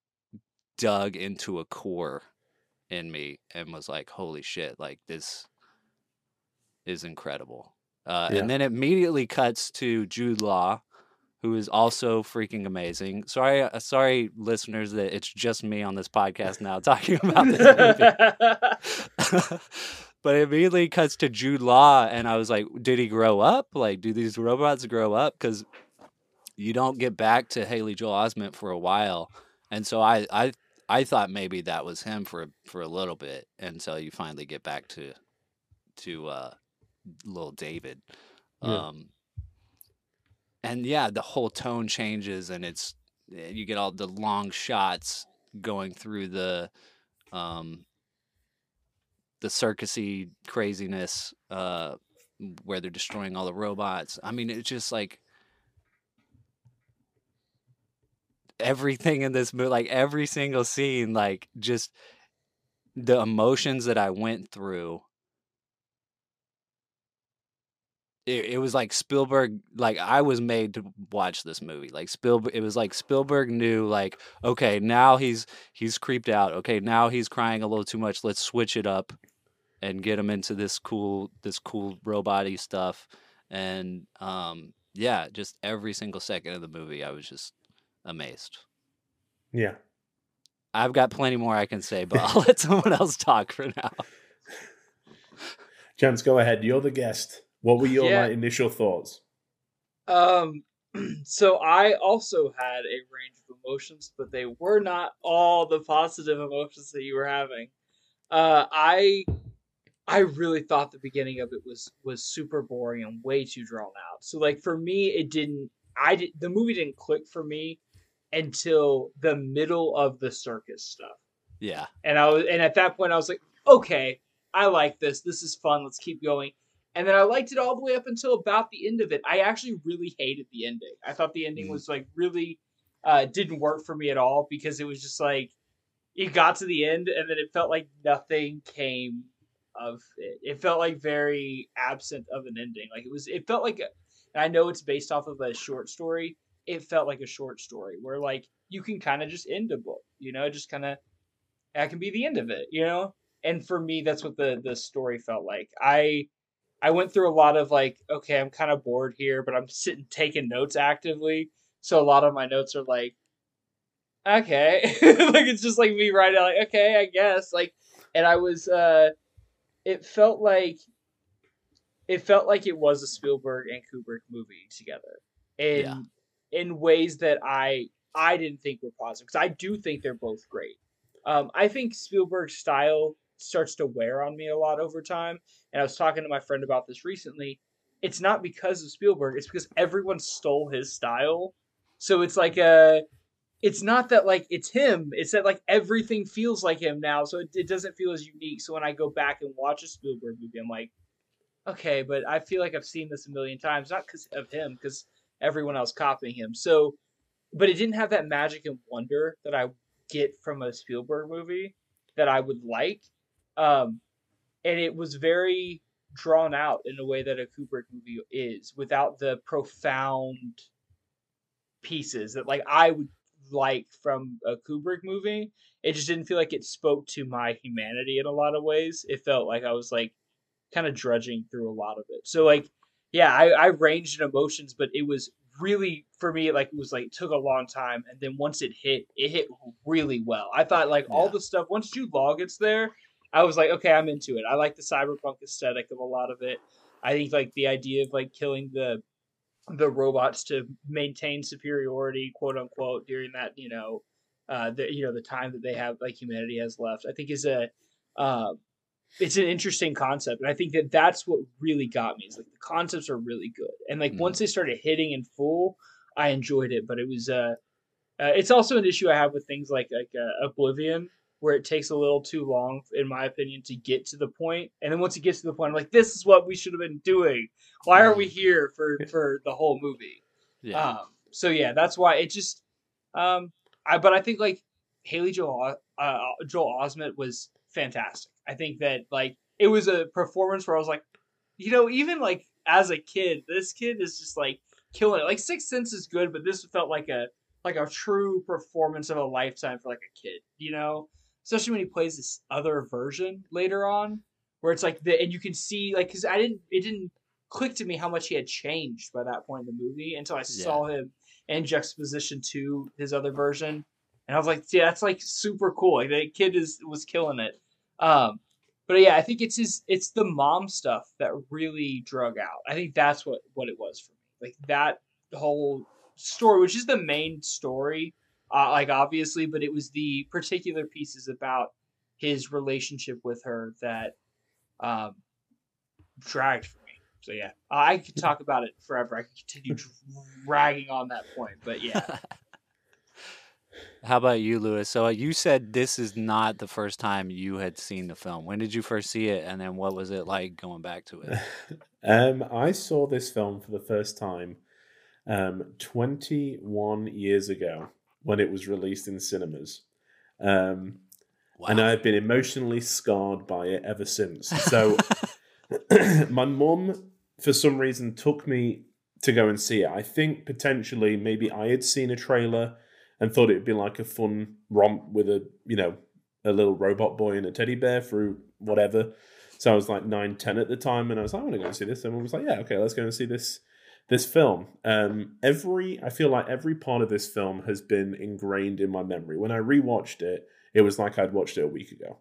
dug into a core in me and was like holy shit like this is incredible. Uh, Yeah. and then it immediately cuts to jude law who is also freaking amazing sorry uh, sorry listeners that it's just me on this podcast now talking about this movie but it immediately cuts to Jude Law, and I was like, did he grow up? Like, do these robots grow up? Because you don't get back to Haley Joel Osment for a while, and so I, I, I thought maybe that was him for for a little bit until you finally get back to to uh, little David. Yeah. Um, and yeah, the whole tone changes, and it's you get all the long shots going through the um the circusy craziness uh where they're destroying all the robots. I mean, it's just like everything in this movie, like every single scene, like just the emotions that I went through. It, it was like Spielberg, like I was made to watch this movie. Like Spielberg, it was like Spielberg knew, like, okay, now he's he's creeped out. Okay, now he's crying a little too much. Let's switch it up and get him into this cool this cool robot-y stuff. And um yeah, just every single second of the movie I was just amazed. Yeah. I've got plenty more I can say, but I'll let someone else talk for now. Chance, go ahead. You're the guest. What were your Yeah. like, initial thoughts? Um, so I also had a range of emotions, but they were not all the positive emotions that you were having. Uh, I I really thought the beginning of it was was super boring and way too drawn out. So like for me, it didn't. I did the movie didn't click for me until the middle of the circus stuff. Yeah. And I was, and at that point, I was like, okay, I like this. This is fun. Let's keep going. And then I liked it all the way up until about the end of it. I actually really hated the ending. I thought the ending Mhm. was like really uh, didn't work for me at all because it was just like it got to the end and then it felt like nothing came of it. It felt like very absent of an ending. Like it was. It felt like. A, and I know it's based off of a short story. It felt like a short story where like you can kind of just end a book. You know, just kind of that can be the end of it. You know and for me that's what the the story felt like i i went through a lot of like okay i'm kind of bored here but i'm sitting taking notes actively. So a lot of my notes are like okay. Like it's just like me writing like okay i guess. Like and i was uh it felt like it felt like it was a spielberg and kubrick movie together in Yeah. in ways that i i didn't think were positive because i do think they're both great. Um, I think Spielberg's style starts to wear on me a lot over time. And I was talking to my friend about this recently. It's not because of Spielberg, it's because everyone stole his style. So it's like a it's not that like it's him, it's that like everything feels like him now, so it, it doesn't feel as unique. So when I go back and watch a Spielberg movie, I'm like, okay, but I feel like I've seen this a million times, not because of him, because everyone else copying him. So but it didn't have that magic and wonder that I get from a Spielberg movie that I would like. Um, and it was very drawn out in a way that a Kubrick movie is, without the profound pieces that like I would like from a Kubrick movie. It just didn't feel like it spoke to my humanity in a lot of ways. It felt like I was like kind of drudging through a lot of it. So like, yeah, I, I ranged in emotions, but it was really for me like it was like took a long time and then once it hit it hit really well i thought like all the stuff once jude law gets there i was like okay i'm into it. I like the cyberpunk aesthetic of a lot of it. I think like the idea of like killing the the robots to maintain superiority quote unquote during that you know uh the you know the time that they have like humanity has left i think is a uh, it's an interesting concept. And i think that that's what really got me is like the concepts are really good. And like Mhm. once they started hitting in full i enjoyed it. But it was uh, uh it's also an issue i have with things like like uh, oblivion where it takes a little too long in my opinion to get to the point and then once it gets to the point i'm like this is what we should have been doing why are we here for for the whole movie Yeah. um, so yeah, that's why it just, um, I but I think like Haley Joel uh, Joel Osment was fantastic. I think that like it was a performance where I was like, you know, even like as a kid, this kid is just like killing it. Like Sixth Sense is good, but this felt like a like a true performance of a lifetime for like a kid. You know, especially when he plays this other version later on, where it's like the and you can see like because I didn't it didn't click to me how much he had changed by that point in the movie until I saw him in juxtaposition to his other version, and I was like, yeah, that's like super cool. Like the kid is was killing it. Um, but yeah, I think it's his it's the mom stuff that really drug out. I think that's what what it was for me. Like that whole story, which is the main story, uh, like obviously, but it was the particular pieces about his relationship with her that um, dragged for me. So yeah, I could talk about it forever. I could continue dragging on that point, but yeah, How about you, Lewis? So uh, you said this is not the first time you had seen the film. When did you first see it, and then what was it like going back to it? Um, I saw this film for the first time um, 21 years ago when it was released in cinemas. Um, Wow. and I've been emotionally scarred by it ever since. So my mum, for some reason, took me to go and see it. I think potentially maybe I had seen a trailer and thought it'd be like a fun romp with a you know a little robot boy and a teddy bear through whatever. So I was like nine, ten at the time, and I was like, I want to go and see this. And I was like, yeah, okay, let's go and see this this film. Um, every I feel like every part of this film has been ingrained in my memory. When I rewatched it, it was like I'd watched it a week ago,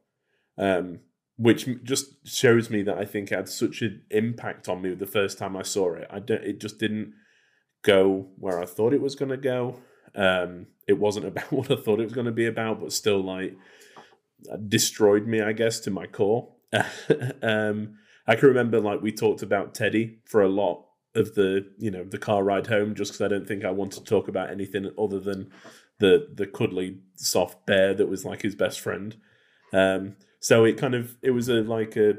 um, which just shows me that I think it had such an impact on me the first time I saw it. I don't, it just didn't go where I thought it was going to go. Um, it wasn't about what I thought it was going to be about, but still like destroyed me, I guess, to my core. um, I can remember like we talked about Teddy for a lot of the you know the car ride home, just because I don't think I want to talk about anything other than the the cuddly soft bear that was like his best friend. Um, so it kind of it was a like a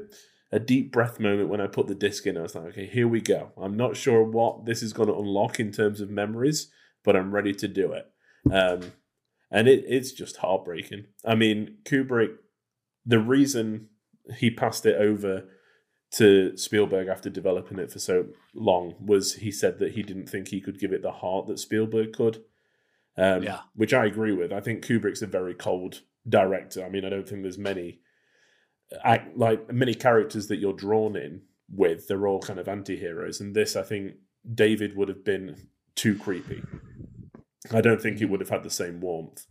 a deep breath moment when I put the disc in. I was like, okay, here we go. I'm not sure what this is going to unlock in terms of memories, but I'm ready to do it. Um, and it, it's just heartbreaking. I mean, Kubrick, the reason he passed it over to Spielberg after developing it for so long was he said that he didn't think he could give it the heart that Spielberg could. Um, Yeah. Which I agree with. I think Kubrick's a very cold director. I mean, I don't think there's many act, like many characters that you're drawn in with. They're all kind of anti-heroes, and this, I think, David would have been too creepy. I don't think he would have had the same warmth.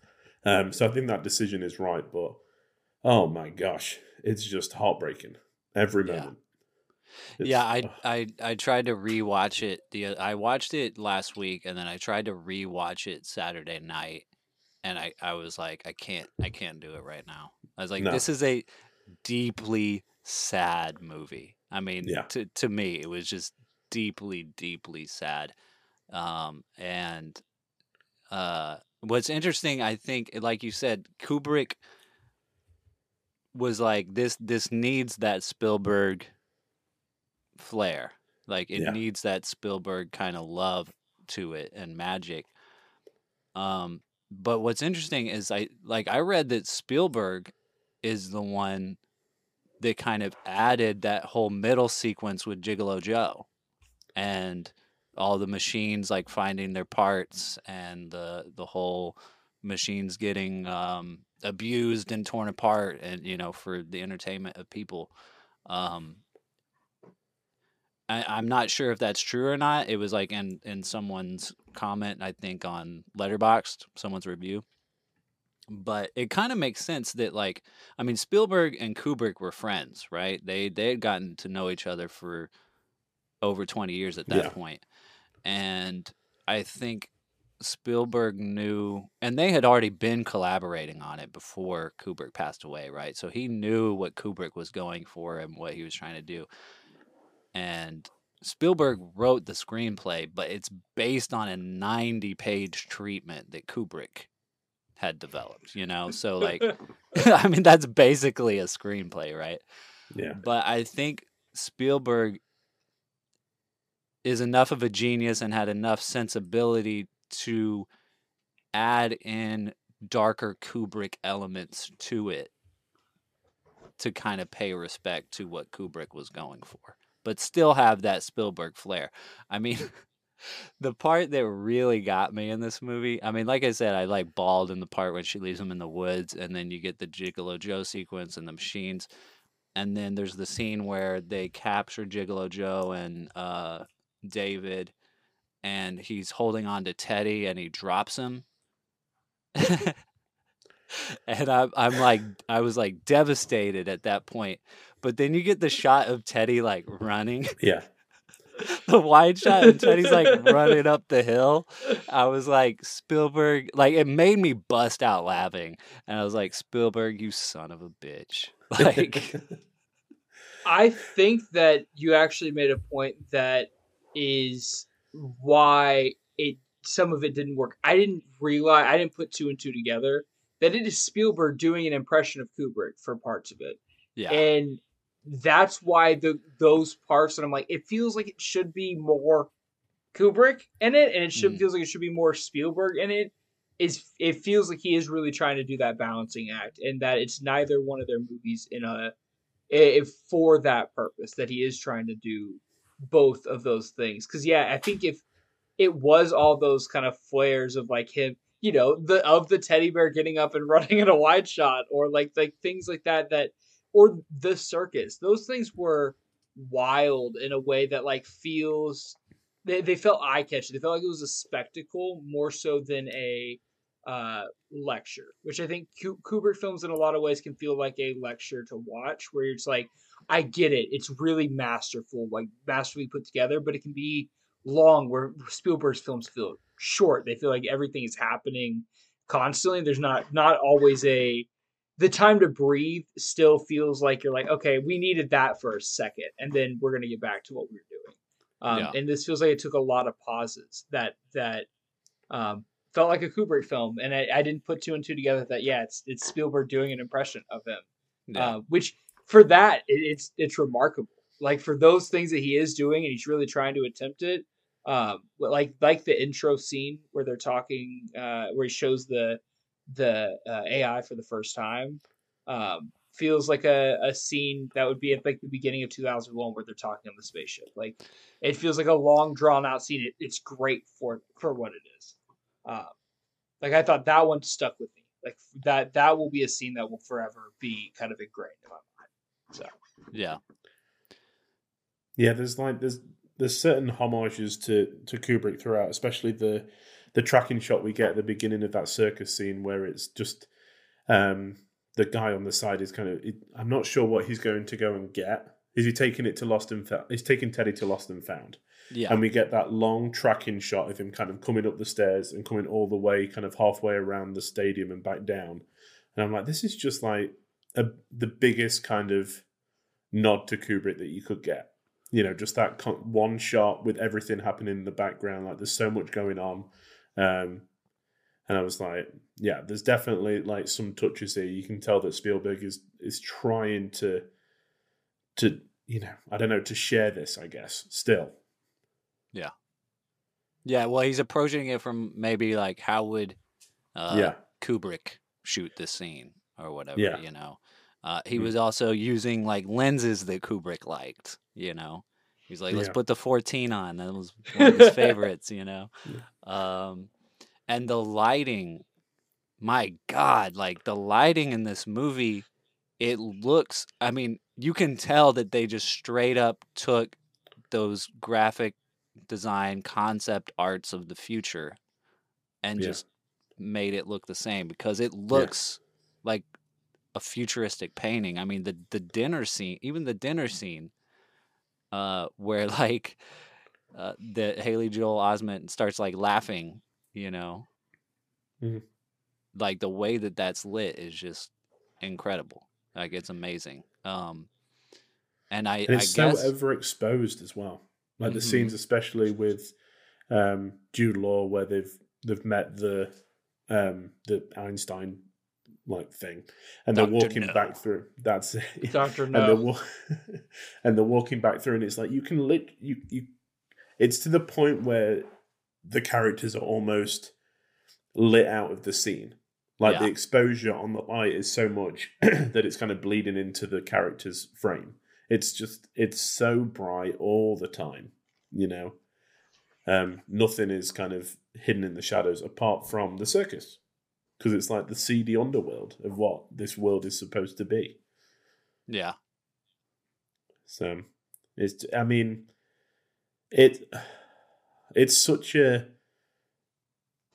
Um, so I think that decision is right, but oh my gosh, it's just heartbreaking every Yeah. Moment. yeah, I, I I tried to rewatch it. The I watched it last week, and then I tried to rewatch it Saturday night, and I I was like, I can't I can't do it right now. I was like, No. this is a deeply sad movie. I mean, Yeah. to to me, it was just deeply deeply sad. Um, and uh, what's interesting, I think, like you said, Kubrick was like this. This needs that Spielberg flair. Like it Yeah. needs that Spielberg kind of love to it and magic. Um, but what's interesting is I like I read that Spielberg is the one that kind of added that whole middle sequence with Gigolo Joe and all the machines like finding their parts and the the whole machines getting um, abused and torn apart and you know for the entertainment of people. Um, I, I'm not sure if that's true or not. It was like in in someone's comment, I think on Letterboxd, someone's review. But it kind of makes sense that like I mean Spielberg and Kubrick were friends, right? They they had gotten to know each other for over 20 years at that Yeah. point. And I think Spielberg knew, and they had already been collaborating on it before Kubrick passed away, right? So he knew what Kubrick was going for and what he was trying to do. And Spielberg wrote the screenplay, but it's based on a 90 page treatment that Kubrick had developed, you know? So, like, I mean, that's basically a screenplay, right? Yeah. But I think Spielberg is enough of a genius and had enough sensibility to add in darker Kubrick elements to it to kind of pay respect to what Kubrick was going for, but still have that Spielberg flair. I mean, the part that really got me in this movie, I mean, like I said, I like bawled in the part when she leaves him in the woods, and then you get the Gigolo Joe sequence and the machines. And then there's the scene where they capture Gigolo Joe and uh, David, and he's holding on to Teddy and he drops him. and I'm, I'm like, I was like devastated at that point. But then you get the shot of Teddy like running, Yeah. the wide shot, and Teddy's like running up the hill. I was like, Spielberg, like it made me bust out laughing. And I was like, Spielberg, you son of a bitch. Like, I think that you actually made a point that is why it some of it didn't work. I didn't realize I didn't put two and two together that it is Spielberg doing an impression of Kubrick for parts of it. yeah. And that's why the those parts and I'm like, it feels like it should be more Kubrick in it, and it should Mm. feels like it should be more Spielberg in it. Is it feels like he is really trying to do that balancing act, and that it's neither one of their movies in a if for that purpose that he is trying to do both of those things. Because yeah, I think if it was all those kind of flares of like him, you know, the of the teddy bear getting up and running in a wide shot, or like like things like that that or the circus. Those things were wild in a way that like feels they, they felt eye catching. They felt like it was a spectacle more so than a uh, lecture, which I think Ku- Kubrick films in a lot of ways can feel like a lecture to watch, where it's like, I get it, it's really masterful, like masterfully put together, but it can be long. Where Spielberg's films feel short, they feel like everything is happening constantly. There's not not always a the time to breathe still feels like you're like, okay, we needed that for a second, and then we're gonna get back to what we were doing. Um, Yeah. And this feels like it took a lot of pauses that that um, felt like a Kubrick film, and I, I didn't put two and two together. That yeah, it's it's Spielberg doing an impression of him, yeah. uh, which for that it, it's it's remarkable. Like for those things that he is doing, and he's really trying to attempt it. Um, like like the intro scene where they're talking, uh, where he shows the the uh, AI for the first time. Um, feels like a, a scene that would be at like the beginning of 2001 where they're talking on the spaceship. Like it feels like a long drawn out scene. It, it's great for for what it is. Um, like I thought that one stuck with me. Like that that will be a scene that will forever be kind of ingrained in my mind. So yeah. Yeah, there's like there's there's certain homages to to Kubrick throughout, especially the the tracking shot we get at the beginning of that circus scene where it's just um the guy on the side is kind of it, I'm not sure what he's going to go and get. Is he taking it to Lost and Found? He's taking Teddy to Lost and Found. Yeah. And we get that long tracking shot of him kind of coming up the stairs and coming all the way kind of halfway around the stadium and back down. And I'm like, this is just like a, the biggest kind of nod to Kubrick that you could get. You know, just that con- one shot with everything happening in the background. Like, there's so much going on. Um, and I was like, yeah, there's definitely like some touches here. You can tell that Spielberg is is trying to to you know, I don't know, to share this, I guess, still. Yeah, Yeah, well, he's approaching it from maybe like how would uh, yeah. Kubrick shoot this scene or whatever, Yeah. you know. Uh, he Mm. was also using like lenses that Kubrick liked, you know. He's like, let's Yeah. put the 14 on. That was one of his favorites, you know. Um, and the lighting, my God, like the lighting in this movie, it looks, I mean, you can tell that they just straight up took those graphic design concept arts of the future and Yeah. just made it look the same because it looks like a futuristic painting. I mean, the the dinner scene, even the dinner scene, uh, where like uh, the Haley Joel Osment starts like laughing, you know, Mhm. like the way that that's lit is just incredible. Like it's amazing. Um, and I, and it's I so overexposed as well. Like the Mhm. scenes, especially with um, Jude Law, where they've they've met the um, the Einstein like thing, and they're walking No. back through. That's it. Doctor and they're No. wa- and they're walking back through, and it's like you can lit you you. It's to the point where the characters are almost lit out of the scene. Like the exposure on the light is so much that it's kind of bleeding into the character's frame. It's just it's so bright all the time, you know. Um, nothing is kind of hidden in the shadows apart from the circus, because it's like the seedy underworld of what this world is supposed to be. yeah, So it's I mean it it's such a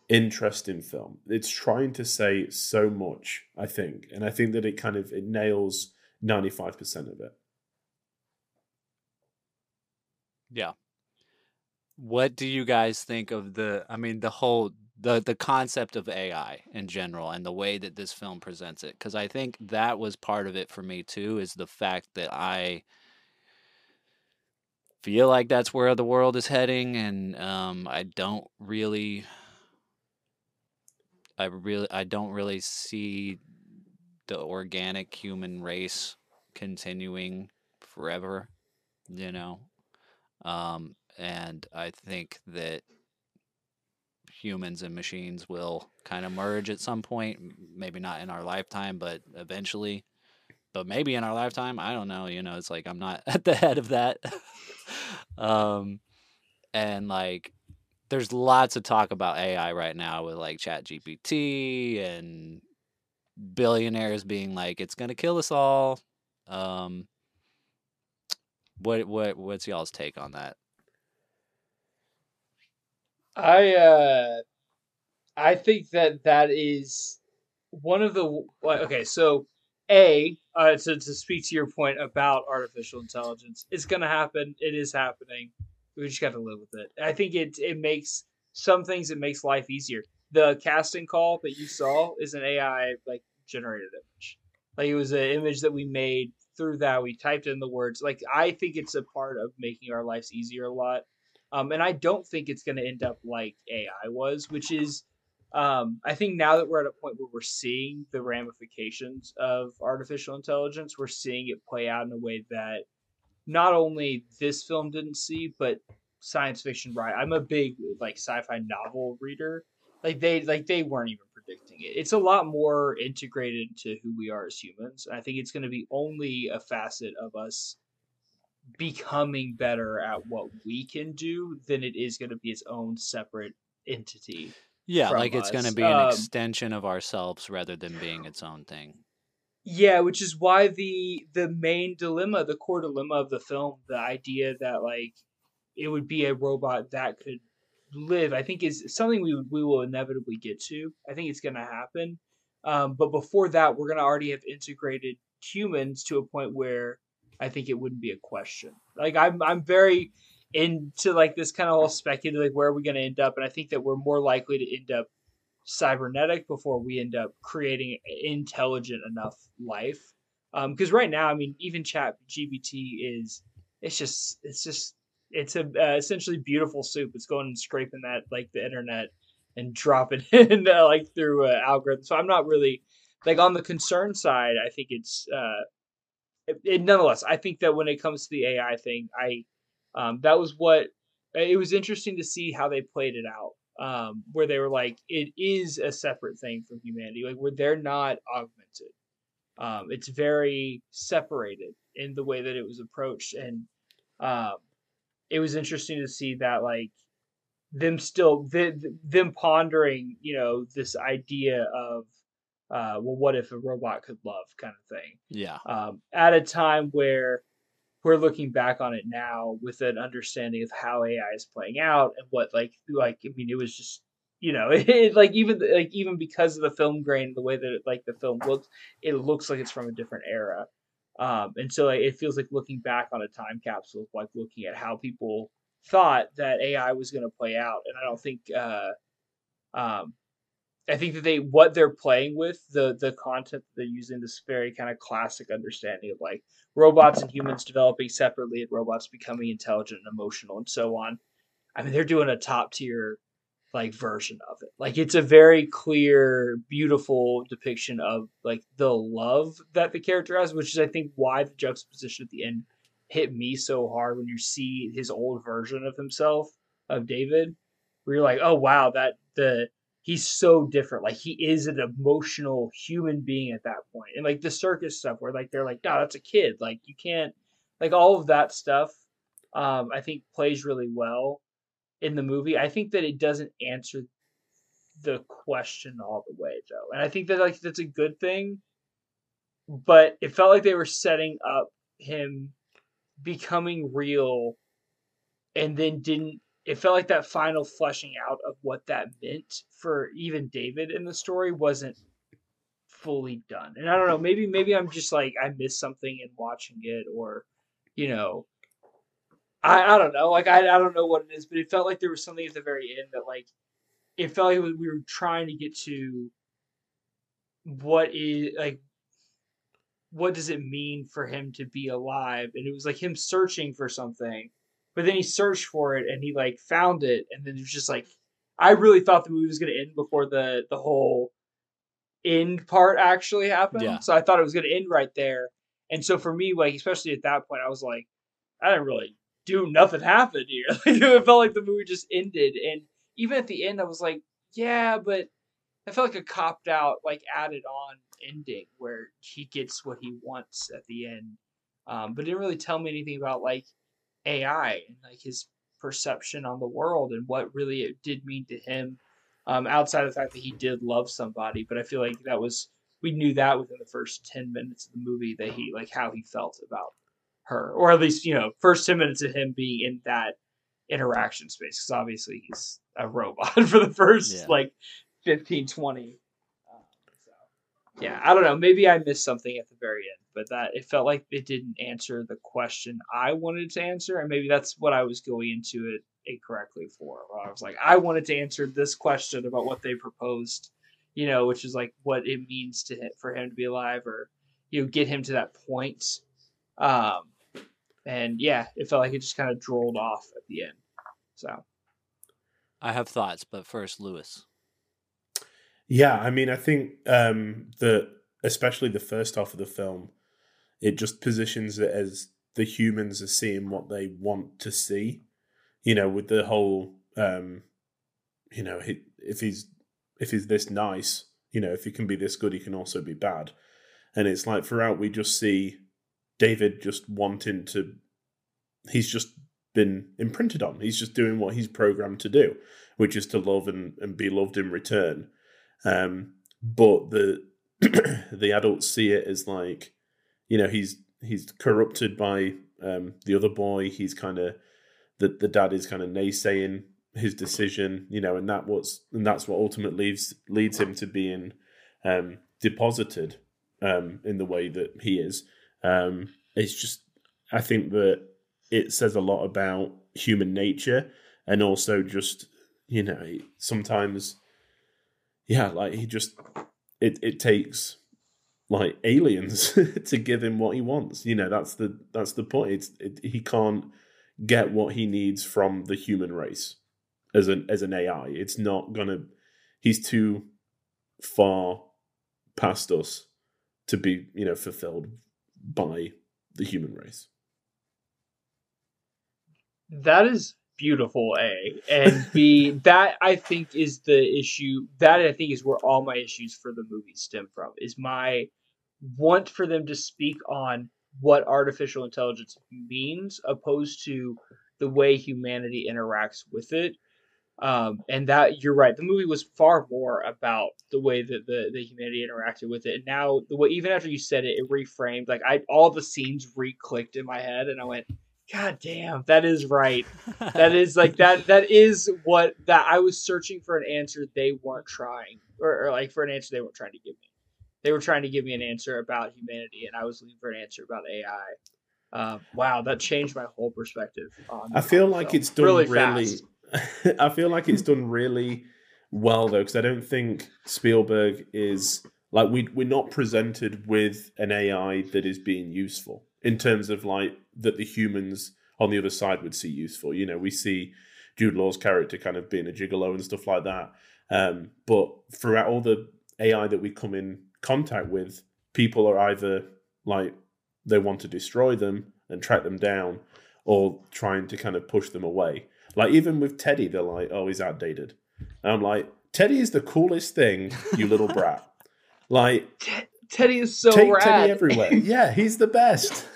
interesting film. It's trying to say so much, I think. And I think that it kind of it nails 95% of it. yeah. What do you guys think of the? I mean, the whole the the concept of AI in general and the way that this film presents it, because I think that was part of it for me too. Is the fact that I feel like that's where the world is heading, and um, I don't really, I really, I don't really see the organic human race continuing forever. You know, um, and I think that humans and machines will kind of merge at some point. Maybe not in our lifetime, but eventually. But maybe in our lifetime, I don't know. You know, it's like I'm not at the head of that. um, and like, there's lots of talk about AI right now with like Chat GPT and billionaires being like, it's gonna kill us all. Um, what what what's y'all's take on that? I uh I think that that is one of the okay. So a uh, to to speak to your point about artificial intelligence, it's gonna happen. It is happening. We just got to live with it. I think it it makes some things. It makes life easier. The casting call that you saw is an AI like generated image. Like it was an image that we made through that. We typed in the words. Like I think it's a part of making our lives easier a lot. Um, and I don't think it's going to end up like AI was, which is, um, I think now that we're at a point where we're seeing the ramifications of artificial intelligence, we're seeing it play out in a way that not only this film didn't see, but science fiction. Right, I'm a big like sci-fi novel reader. Like they, like they weren't even predicting it. It's a lot more integrated into who we are as humans. I think it's going to be only a facet of us becoming better at what we can do than it is going to be its own separate entity. Yeah, like it's going to be an Um, extension of ourselves rather than being its own thing. Yeah, which is why the the main dilemma, the core dilemma of the film, the idea that like it would be a robot that could live, I think is something we we will inevitably get to. I think it's going to happen. Um, but before that, we're going to already have integrated humans to a point where I think it wouldn't be a question. Like I'm I'm very into like this kind of whole speculative like where are we going to end up and I think that we're more likely to end up cybernetic before we end up creating intelligent enough life. Because right now, I mean, even Chat GPT is it's just it's just it's a uh, essentially beautiful soup. It's going and scraping that like the internet and dropping in uh, like through uh, algorithms. So I'm not really like on the concern side. I think it's uh, it, nonetheless. I think that when it comes to the AI thing, I um, that was what it was interesting to see how they played it out um, where they were like, it is a separate thing from humanity, like where they're not augmented. Um, it's very separated in the way that it was approached, and um, it was interesting to see that like them still th- them pondering, you know, this idea of uh, well, what if a robot could love, kind of thing Yeah. um, at a time where we're looking back on it now with an understanding of how AI is playing out and what like like I mean it was just you know it, like even like even because of the film grain the way that it, like the film looks it looks like it's from a different era um and so like, it feels like looking back on a time capsule like looking at how people thought that AI was going to play out and I don't think uh um I think that they what they're playing with the the content they're using this very kind of classic understanding of like robots and humans developing separately and robots becoming intelligent and emotional and so on. I mean, they're doing a top tier like version of it. Like it's a very clear, beautiful depiction of like the love that the character has, which is I think why the juxtaposition at the end hit me so hard when you see his old version of himself of David, where you're like, oh wow, that the he's so different. Like he is an emotional human being at that point. And like the circus stuff where like they're like, no, that's a kid. Like you can't like all of that stuff um I think plays really well in the movie. I think that it doesn't answer the question all the way though. And I think that like that's a good thing. But it felt like they were setting up him becoming real and then didn't it felt like that final fleshing out of what that meant for even David in the story wasn't fully done. And I don't know, maybe maybe I'm just like I missed something in watching it or you know I, I don't know. Like I, I don't know what it is, but it felt like there was something at the very end that like it felt like we were trying to get to what is like what does it mean for him to be alive and it was like him searching for something but then he searched for it and he like found it. And then it was just like i really thought the movie was going to end before the the whole end part actually happened. Yeah. so i thought it was going to end right there. And so for me like especially at that point i was like i didn't really do nothing happened here. Like it felt like the movie just ended. And even at the end i was like yeah but i felt like a copped out like added on ending where he gets what he wants at the end. Um, but didn't really tell me anything about like AI and like his perception on the world and what really it did mean to him. Um, outside of the fact that he did love somebody, but I feel like that was we knew that within the first ten minutes of the movie that he like how he felt about her, or at least you know first ten minutes of him being in that interaction space because obviously he's a robot for the first Yeah. like 15 20 uh, so, yeah i don't know maybe i missed something at the very end but that it felt like it didn't answer the question i wanted to answer and maybe that's what i was going into it incorrectly for. I was like i wanted to answer this question about what they proposed you know which is like what it means to him, for him to be alive or you know get him to that point. Um and yeah it felt like it just kind of drolled off at the end so. I have thoughts, but first, Lewis. Yeah, I mean, I think um, that especially the first half of the film, it just positions it as the humans are seeing what they want to see. You know, with the whole, um, you know, if he's if he's this nice, you know, if he can be this good, he can also be bad. And it's like throughout, we just see David just wanting to. He's just been imprinted on. He's just doing what he's programmed to do, which is to love and, and be loved in return. Um, but the the adults see it as like, you know, he's he's corrupted by um, the other boy. He's kind of the the dad is kind of naysaying his decision, you know, and that what's and that's what ultimately leads leads him to being um, deposited um, in the way that he is. Um, it's just, I think that it says a lot about human nature and also just, you know, sometimes, yeah, like he just, it, it takes like aliens to give him what he wants. You know, that's the, that's the point. It's, it, he can't get what he needs from the human race as an, as an AI. It's not gonna, he's too far past us to be, you know, fulfilled by the human race. That is beautiful, A. And B, that I think is the issue. That I think is where all my issues for the movie stem from. Is my want for them to speak on what artificial intelligence means, opposed to the way humanity interacts with it. Um, and that you're right. The movie was far more about the way that the, the humanity interacted with it. And now the way even after you said it, it reframed. Like I all the scenes re-clicked in my head, and I went, God damn, that is right. that is like that. That is what that I was searching for an answer they weren't trying, or, or like for an answer they weren't trying to give me. They were trying to give me an answer about humanity, and I was looking for an answer about AI. Uh, wow, that changed my whole perspective. On, I feel like it's done really, really. I feel like it's done really well though, because I don't think Spielberg is like we we're not presented with an AI that is being useful in terms of like that the humans on the other side would see useful. You know, we see Jude Law's character kind of being a gigolo and stuff like that. Um, but throughout all the AI that we come in contact with, people are either like they want to destroy them and track them down, or trying to kind of push them away. Like even with Teddy, they're like, "Oh, he's outdated," and I'm like, "Teddy is the coolest thing, you little brat." Like, Teddy is so take rad. Teddy everywhere. Yeah, he's the best.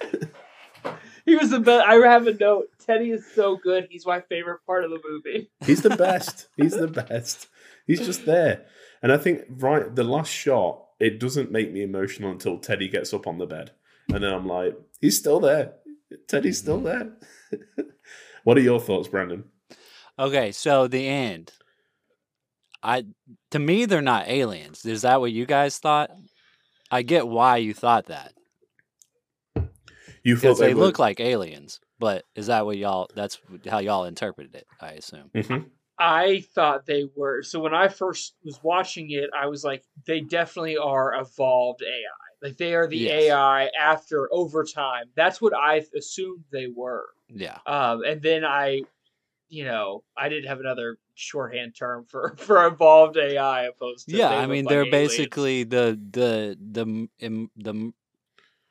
he was the best. I have a note. Teddy is so good. He's my favorite part of the movie. He's the best. He's the best. He's just there. And I think right the last shot, it doesn't make me emotional until Teddy gets up on the bed. And then I'm like, he's still there. Teddy's still mm-hmm. there. what are your thoughts, Branden? Okay, so the end. I to me they're not aliens. Is that what you guys thought? I get why you thought that. You thought Because they look like aliens, but is that what y'all that's how y'all interpreted it, I assume. Mhm. I thought they were. So when I first was watching it, I was like, they definitely are evolved AI. Like they are the Yes. AI after over time. That's what I assumed they were. Yeah. Um, and then I, you know, I didn't have another shorthand term for for evolved AI opposed to Yeah, I mean they're basically the the the im- the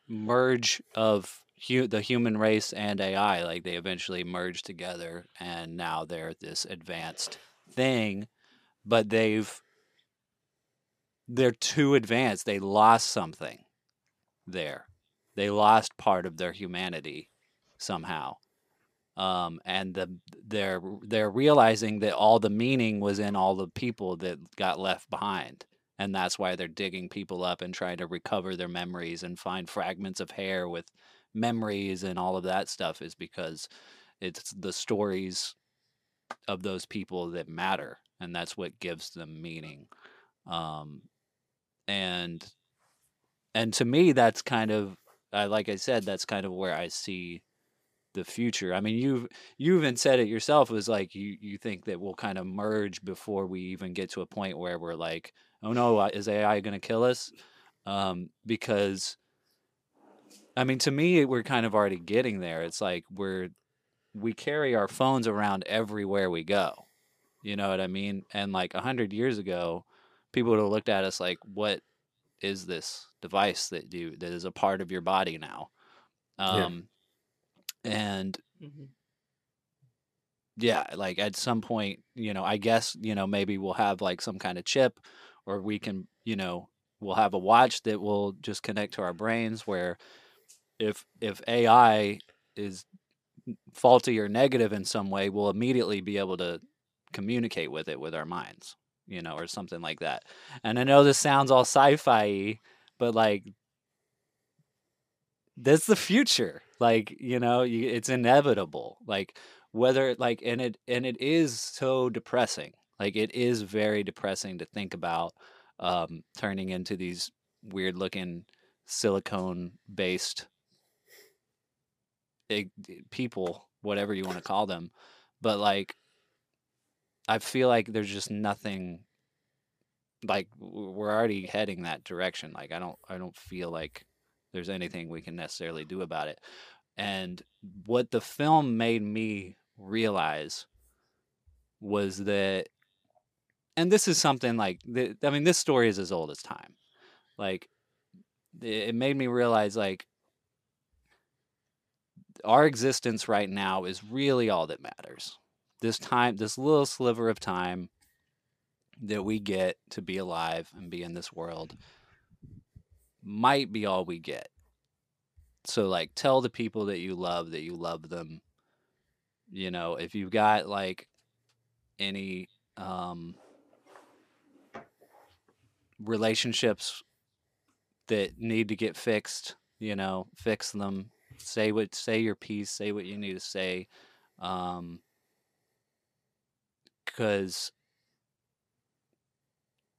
merge of hu- the human race and AI. Like they eventually merge together, and now they're this advanced thing. But they've they're too advanced. They lost something there. They lost part of their humanity somehow. Um, and the they're they're realizing that all the meaning was in all the people that got left behind, and that's why they're digging people up and trying to recover their memories and find fragments of hair with memories and all of that stuff. Is because it's the stories of those people that matter, and that's what gives them meaning. Um, and and to me, that's kind of like I said, that's kind of where I see the future. I mean, you've you even said it yourself. It was like you you think that we'll kind of merge before we even get to a point where we're like, oh no, is AI going to kill us? Um, because I mean, to me, we're kind of already getting there. It's like we're we carry our phones around everywhere we go. You know what I mean? And like a hundred years ago, people would have looked at us like, "What is this device that you that is a part of your body now?" Yeah. Um, and Mhm. yeah, like at some point, you know, I guess, you know, maybe we'll have like some kind of chip or we can, you know, we'll have a watch that will just connect to our brains where if if AI is faulty or negative in some way, we'll immediately be able to communicate with it with our minds, you know, or something like that. And I know this sounds all sci-fi, but like that's the future. Like, you know, you, it's inevitable. Like whether like and it and it is so depressing. Like it is very depressing to think about um turning into these weird looking silicone based people, whatever you want to call them. But like I feel like there's just nothing like we're already heading that direction. Like I don't I don't feel like there's anything we can necessarily do about it. And what the film made me realize was that and this is something like I mean this story is as old as time. Like it made me realize like our existence right now is really all that matters. This time, this little sliver of time that we get to be alive and be in this world might be all we get. So, like, tell the people that you love that you love them. You know, if you've got like any um, relationships that need to get fixed. You know, fix them. Say what say your piece. Say what you need to say. Um, because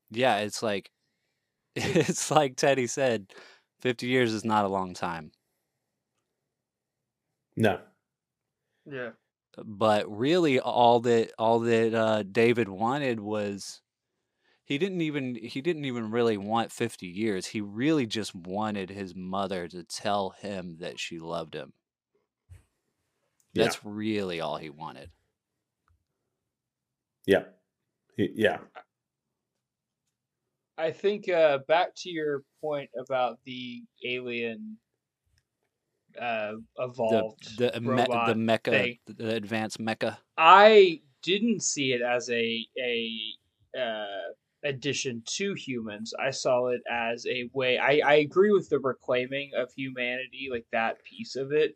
yeah, it's like it's like Teddy said, fifty years is not a long time. No. Yeah. But really, all that all that uh, David wanted was he didn't even he didn't even really want 50 years he really just wanted his mother to tell him that she loved him Yeah. that's really all he wanted Yeah. He- Yeah. I think uh, back to your point about the alien uh, evolved the me, robot the mecha thing. the advanced mecha I didn't see it as a a uh, addition to humans. I saw it as a way. I I agree with the reclaiming of humanity, like that piece of it.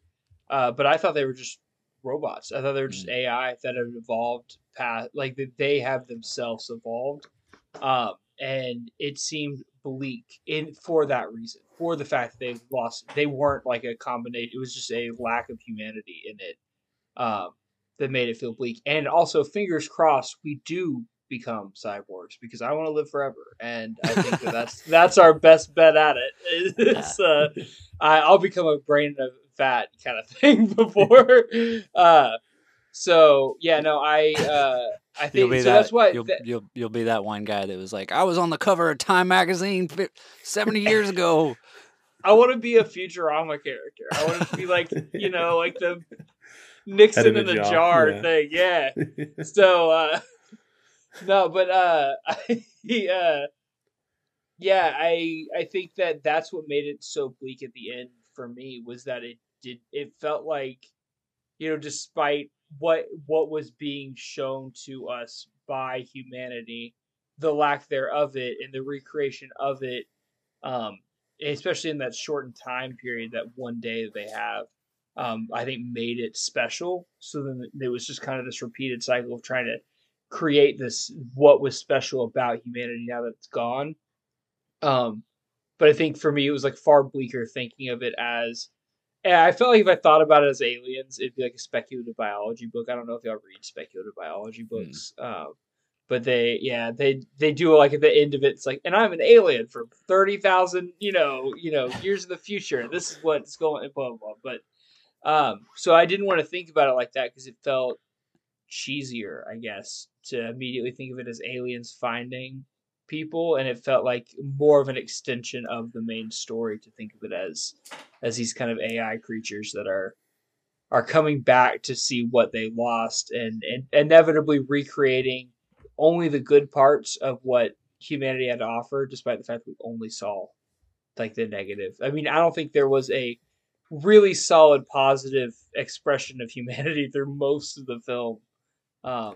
Uh, but I thought they were just robots. I thought they were just AI that have evolved past, like that they have themselves evolved. Um, and it seemed bleak in for that reason, for the fact that they lost. They weren't like a combination. It was just a lack of humanity in it. Um, that made it feel bleak. And also, fingers crossed, we do become cyborgs because I want to live forever, and I think that that's that's our best bet at it. It's, uh, I, I'll become a brain of fat kind of thing before. uh, so yeah, no, I uh, I You'll think be so. that, that's why you'll, that- you'll you'll be that one guy that was like, I was on the cover of Time magazine seventy years ago. I want to be a Futurama character. I want to be like you know like the Nixon in in a a jar, jar, yeah. thing. Yeah. so uh no but uh I uh yeah i i think that that's what made it so bleak at the end for me was that it did it felt like you know despite what what was being shown to us by humanity the lack thereof it and the recreation of it um especially in that shortened time period that one day they have um, I think made it special. So then it was just kind of this repeated cycle of trying to create this what was special about humanity now that it's gone. Um, but I think for me it was like far bleaker thinking of it as. And I felt like if I thought about it as aliens, it'd be like a speculative biology book. I don't know if y'all read speculative biology books, um, but they, yeah, they they do like at the end of it, it's like, and I'm an alien from thirty thousand, you know, you know, years in the future. This is what's going, blah blah. blah. But um, so I didn't want to think about it like that because it felt cheesier, I guess, to immediately think of it as aliens finding people, and it felt like more of an extension of the main story to think of it as as these kind of AI creatures that are are coming back to see what they lost and, and inevitably recreating only the good parts of what humanity had to offer, despite the fact we only saw like the negative. I mean, I don't think there was a really solid positive expression of humanity through most of the film. Um,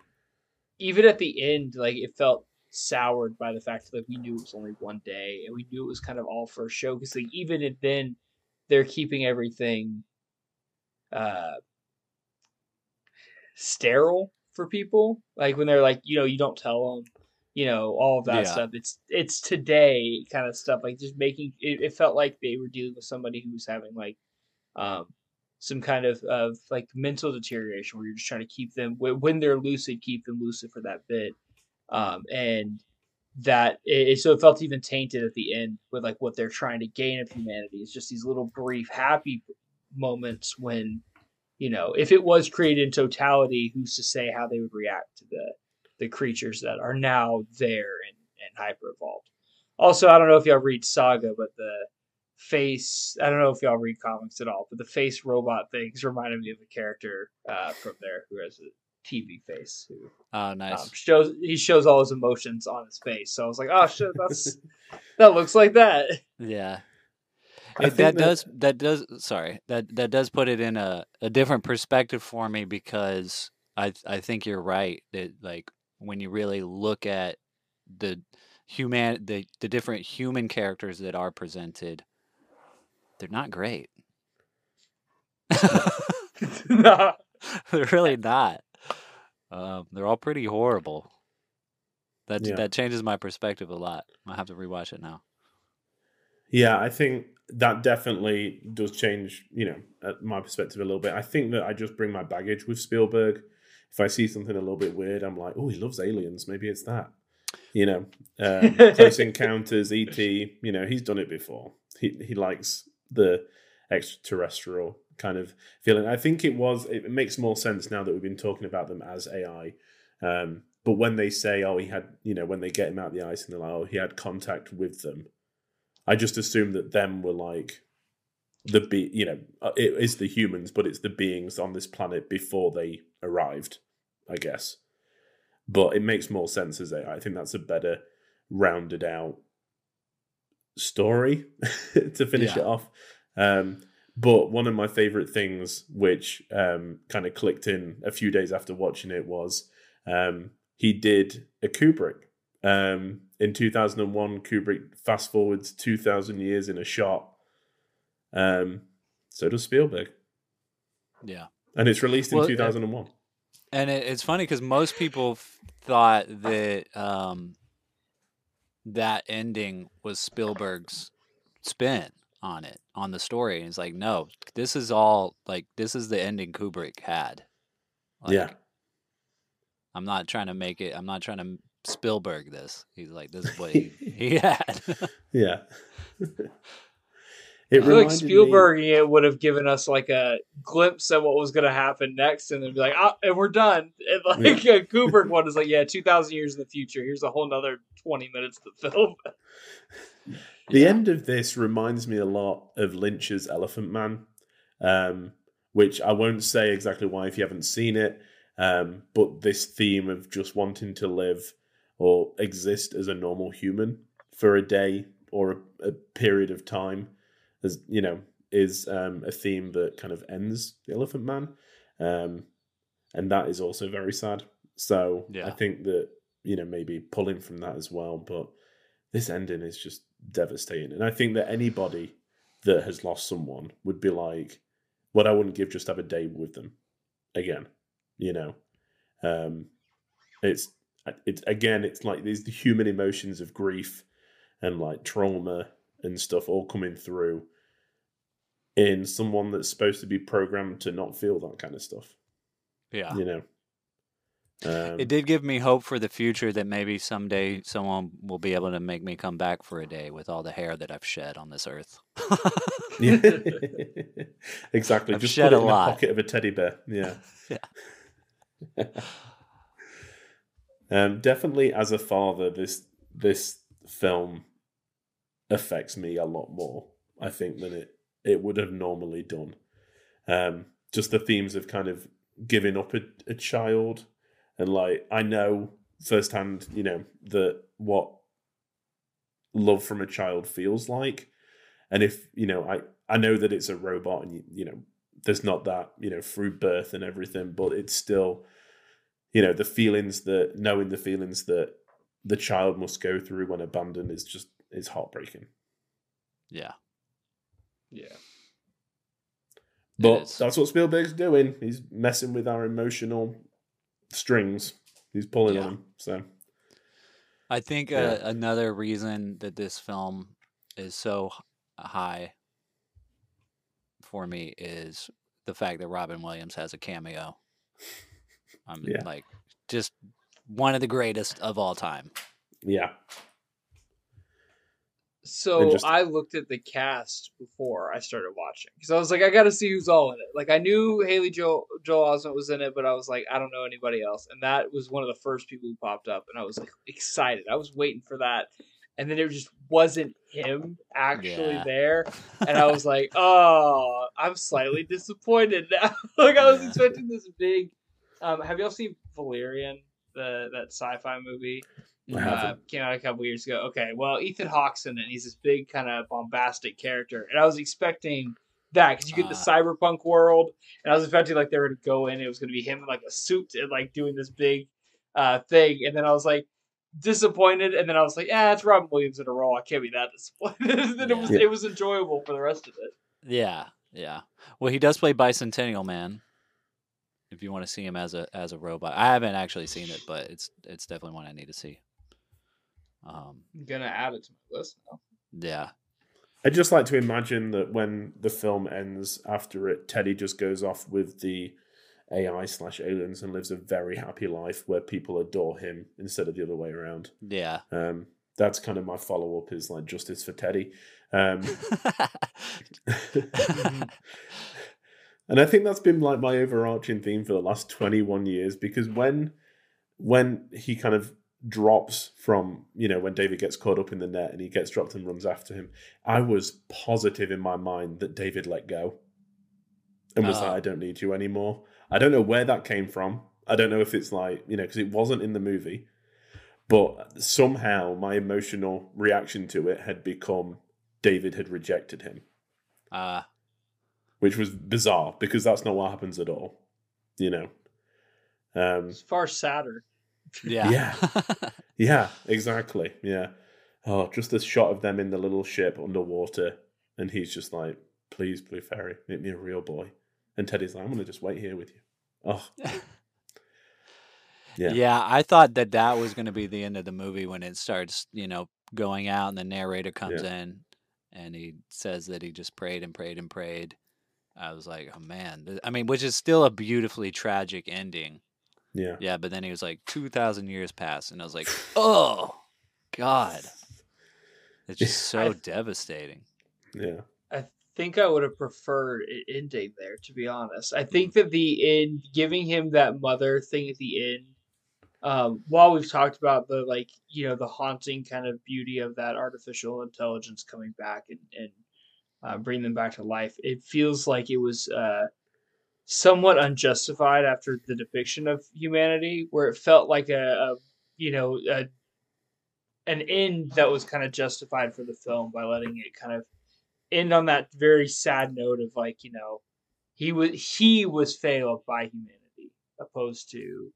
even at the end, like it felt soured by the fact that like, we knew it was only one day and we knew it was kind of all for a show because like even if then they're keeping everything uh sterile for people. Like when they're like you know you don't tell them you know all of that Yeah. stuff. It's it's today kind of stuff like just making it, it felt like they were dealing with somebody who was having like um some kind of of like mental deterioration where you're just trying to keep them when they're lucid keep them lucid for that bit um and that it, so it felt even tainted at the end with like what they're trying to gain of humanity. It's just these little brief happy moments when you know if it was created in totality who's to say how they would react to the the creatures that are now there and and hyper evolved also i don't know if y'all read saga but the face i don't know if y'all read comics at all but the face robot things reminded me of a character uh from there who has a tv face who Oh, nice. um, shows he shows all his emotions on his face. So i was like oh shit that's that looks like that. Yeah. It, that that- does that does sorry that that does put it in a, a different perspective for me because I I think you're right that like when you really look at the human the the different human characters that are presented they're not great. No they're really not Uh, they're all pretty horrible. That Yeah. that changes my perspective a lot. I have to rewatch it now. Yeah, I think that definitely does change, you know, uh, my perspective a little bit. I think that I just bring my baggage with Spielberg. If I see something a little bit weird, I'm like, oh, he loves aliens. Maybe it's that. You know, um, Close Encounters, ET. You know, he's done it before. He he likes the extraterrestrial kind of feeling. I think it was. It makes more sense now that we've been talking about them as AI. Um, but when they say, "Oh, he had," you know, when they get him out the ice and they're like, "Oh, he had contact with them," I just assumed that them were like the be, you know, uh, it is the humans, but it's the beings on this planet before they arrived, I guess. But it makes more sense as AI. I think that's a better rounded out story to finish Yeah. it off. Um, but one of my favorite things, which um, kind of clicked in a few days after watching it, was um, he did a Kubrick. Um, in 2001, Kubrick fast forwards 2,000 years in a shot. Um, so does Spielberg. Yeah. And it's released in Well, uh, 2001. And it, it's funny because most people thought that um, that ending was Spielberg's spin on it, on the story. And it's like, no, this is all like this is the ending Kubrick had. Like, yeah. I'm not trying to make it. I'm not trying to Spielberg this. He's like, this is what he, he had. Yeah. I it feel like reminded me- Spielberg it would have given us like a glimpse of what was going to happen next, and then be like, "Ah, and we're done." And like Yeah. Kubrick one is like, "Yeah, two thousand years in the future. Here's a whole nother twenty minutes to film." The Yeah. end of this reminds me a lot of Lynch's Elephant Man, um, which I won't say exactly why if you haven't seen it, um, but this theme of just wanting to live or exist as a normal human for a day or a, a period of time, you know, is um, a theme that kind of ends the Elephant Man, um, and that is also very sad. So Yeah. I think that you know maybe pulling from that as well, but this ending is just devastating. And I think that anybody that has lost someone would be like, what I wouldn't give just to have a day with them again. You know, um, it's it's again, it's like these the human emotions of grief and like trauma and stuff all coming through in someone that's supposed to be programmed to not feel that kind of stuff. yeah. You know, um, It did give me hope for the future that maybe someday someone will be able to make me come back for a day with all the hair that I've shed on this earth. Yeah. exactly. I've Just shed put it a in lot. the pocket of a teddy bear. Yeah. um, definitely, as a father, this this film affects me a lot more. I think than it it would have normally done. Um, just the themes of kind of giving up a, a child, and like I know firsthand, you know that what love from a child feels like and if you know i i know that it's a robot and you, you know there's not that you know through birth and everything but it's still you know the feelings that knowing the feelings that the child must go through when abandoned is just is heartbreaking yeah. Yeah. but that's what spielberg's doing he's messing with our emotional strings he's pulling Yeah. on them so I think Yeah. uh, another reason that this film is so high for me is the fact that Robin Williams has a cameo. I'm Yeah. like just one of the greatest of all time. yeah So just- I looked at the cast before I started watching because I was like, I got to see who's all in it. Like I knew Haley Joel Joel Osment was in it, but I was like, I don't know anybody else, and that was one of the first people who popped up, and I was like excited. I was waiting for that, and then it just wasn't him actually Yeah. there, and I was like, oh, I'm slightly disappointed now. like I was Yeah. expecting this big. Um, have y'all seen Valerian, the that sci-fi movie? Uh, came out a couple years ago. Okay, well, Ethan Hawke's in it. and He's this big kind of bombastic character, and I was expecting that because you get the Ah. cyberpunk world, and I was expecting like they were to go in. It was going to be him in like a suit and like doing this big uh, thing, and then I was like disappointed, and then I was like, yeah, it's Robin Williams in a role. I can't be that disappointed. then it was it was enjoyable for the rest of it. Yeah, yeah. Well, he does play Bicentennial Man. if you want to see him as a as a robot. I haven't actually seen it, but it's it's definitely one I need to see. Um, I'm gonna add it to my list now. yeah, I'd just like to imagine that when the film ends after it, Teddy just goes off with the AI slash aliens and lives a very happy life where people adore him instead of the other way around. yeah. Um, that's kind of my follow up is like justice for Teddy. Um, and I think that's been like my overarching theme for the last 21 years because when when he kind of drops from you know when David gets caught up in the net and he gets dropped and runs after him I was positive in my mind that David let go and was Ah. like I don't need you anymore I don't know where that came from I don't know if it's like you know because it wasn't in the movie but somehow my emotional reaction to it had become David had rejected him uh, which was bizarre because that's not what happens at all. You know. Um, It's far sadder. Yeah, Yeah. yeah, exactly. Yeah. Oh, just this shot of them in the little ship underwater, and he's just like, "Please, Blue Fairy, make me a real boy." And Teddy's like, "I'm gonna just wait here with you." Oh, yeah. Yeah. I thought that that was going to be the end of the movie when it starts, you know, going out and the narrator comes in and he says that he just prayed and prayed and prayed. I was like, oh man, I mean, which is still a beautifully tragic ending. Yeah, Yeah, but then he was like, 2,000 years passed. And I was like, oh, God. It's just so I- devastating. yeah, I think I would have preferred it ending there, to be honest. I think that the end, giving him that mother thing at the end, um, while we've talked about the like, you know, the haunting kind of beauty of that artificial intelligence coming back and and uh, bring them back to life, it feels like it was uh, somewhat unjustified after the depiction of humanity, where it felt like a, a you know, a, an end that was kind of justified for the film by letting it kind of end on that very sad note of like you know he was he was failed by humanity opposed to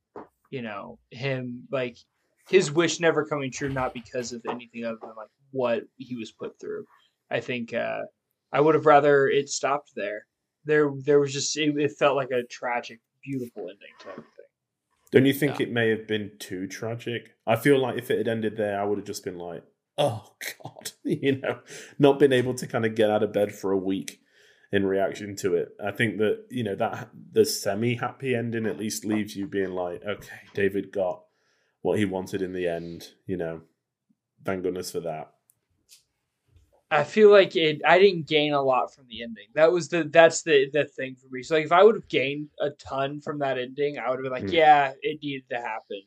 you know him like his wish never coming true not because of anything other than like what he was put through. I think uh i would have rather it stopped there there there was just it, it felt like a tragic beautiful ending to everything Don't you think it may have been too tragic? I feel like if it had ended there, I would have just been like, "Oh God," you know, not been able to kind of get out of bed for a week in reaction to it. I think that you know that the semi-happy ending at least leaves you being like, "Okay, David got what he wanted in the end." You know, thank goodness for that. I feel like it. I didn't gain a lot from the ending. That was the. That's the the thing for me. So like, if I would have gained a ton from that ending, I would have been like, Mm. yeah, it needed to happen.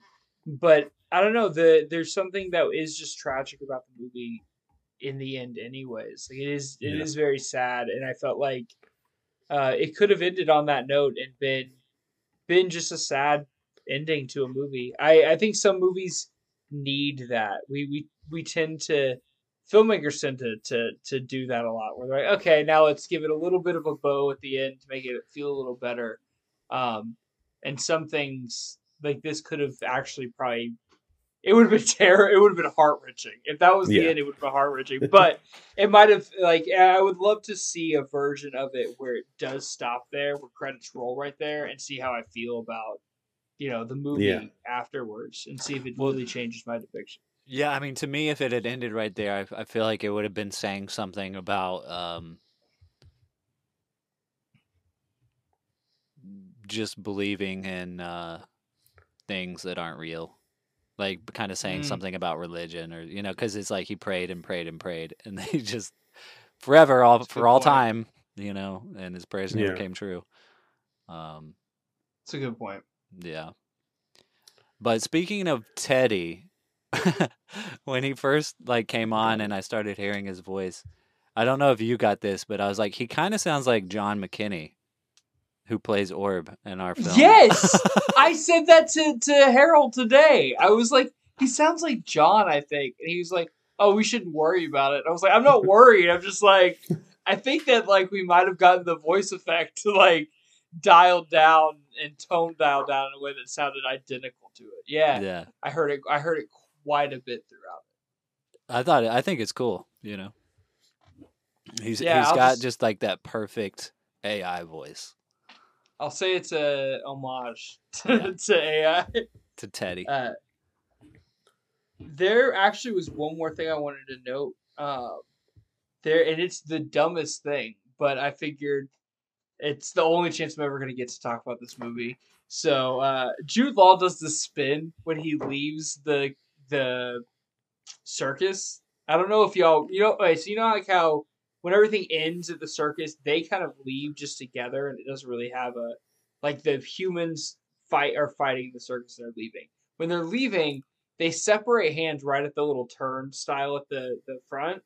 But I don't know. The there's something that is just tragic about the movie in the end, anyways. Like it is. It is Yeah. very sad, and I felt like uh, it could have ended on that note and been been just a sad ending to a movie. I I think some movies need that. We we we tend to filmmakers tend to, to to do that a lot where they're like okay now let's give it a little bit of a bow at the end to make it feel a little better um and some things like this could have actually probably it would have been terror it would have been heart wrenching if that was the Yeah. end it would have been heart wrenching but it might have like i would love to see a version of it where it does stop there where credits roll right there and see how i feel about you know the movie Yeah. afterwards and see if it really changes my depiction Yeah, I mean, to me, if it had ended right there, I, I feel like it would have been saying something about um, just believing in uh, things that aren't real, like kind of saying Mm. something about religion, or you know, because it's like he prayed and prayed and prayed, and he just forever, all That's for all point. time, you know, and his prayers never Yeah. came true. Um, it's a good point yeah. But speaking of Teddy, when he first like came on and I started hearing his voice, I don't know if you got this, but I was like, he kind of sounds like John McKinney, who plays Orb in our film. Yes, I said that to to Harold today. I was like, he sounds like John, I think, and he was like, "Oh, we shouldn't worry about it." I was like, "I'm not worried. I'm just like, I think that like we might have gotten the voice effect to like dialed down and tone dialed down in a way that sounded identical to it. Yeah, yeah. I heard it. I heard it quite a bit throughout. I thought I think it's cool. You know, he's Yeah, he's I'll got just- just like that perfect AI voice. I'll say it's a homage to, to AI. To Teddy. Uh, there actually was one more thing I wanted to note. Uh, there, and it's the dumbest thing, but I figured it's the only chance I'm ever going to get to talk about this movie. So uh, Jude Law does the spin when he leaves the the circus. I don't know if y'all you know. Okay, so you know like how when everything ends at the circus, they kind of leave just together, and it doesn't really have a like the humans fight are fighting the circus and they're leaving. When they're leaving, they separate hands right at the little turnstile at the the front,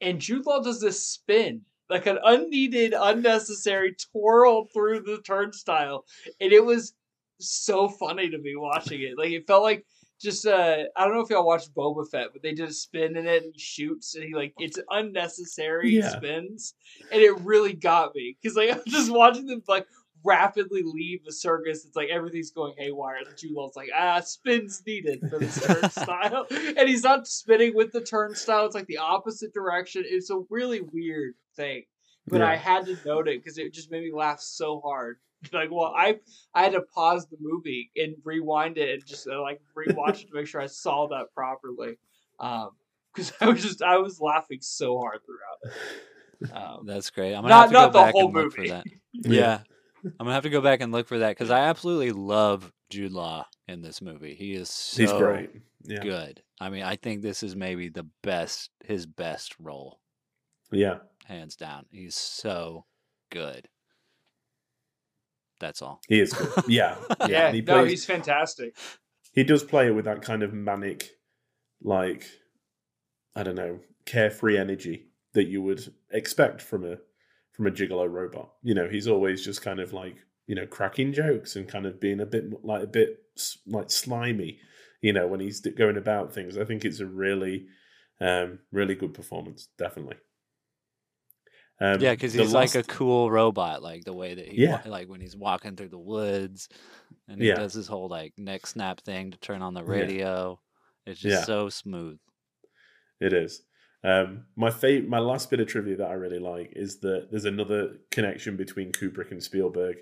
and Jude Law does this spin like an unneeded, unnecessary twirl through the turnstile, and it was so funny to me watching it. Like it felt like just uh I don't know if y'all watched Boba Fett, but they did a spin in it and he shoots and he like it's unnecessary Yeah. spins, and it really got me because like I'm just watching them like rapidly leave the circus. It's like everything's going haywire. The Jude Law's like ah spins needed for this turnstile, and he's not spinning with the turnstile. It's like the opposite direction. It's a really weird thing, but Yeah. I had to note it because it just made me laugh so hard. Like, well, I I had to pause the movie and rewind it and just uh, like rewatch it to make sure I saw that properly. Um, because I was just I was laughing so hard throughout. Um, That's great. I'm gonna Not- have to not go the back whole and look for movie. that. Yeah. I'm gonna have to go back and look for that because I absolutely love Jude Law in this movie. He is so He's great. Yeah. good. I mean, I think this is maybe the best, his best role, Yeah. hands down. He's so good. That's all. He is good. Yeah. yeah, and he no, he's fantastic. he does play it with that kind of manic, like I don't know, carefree energy that you would expect from a from a gigolo robot. You know, he's always just kind of like you know cracking jokes and kind of being a bit like a bit like slimy. You know, when he's going about things, I think it's a really, um, really good performance. Definitely. Um, yeah, because he's like a cool robot, like the way that he, Yeah. wa- like when he's walking through the woods, and he Yeah. does his whole like neck snap thing to turn on the Yeah. radio. It's just Yeah. so smooth. It is. Um, my fav- my last bit of trivia that I really like is that there's another connection between Kubrick and Spielberg.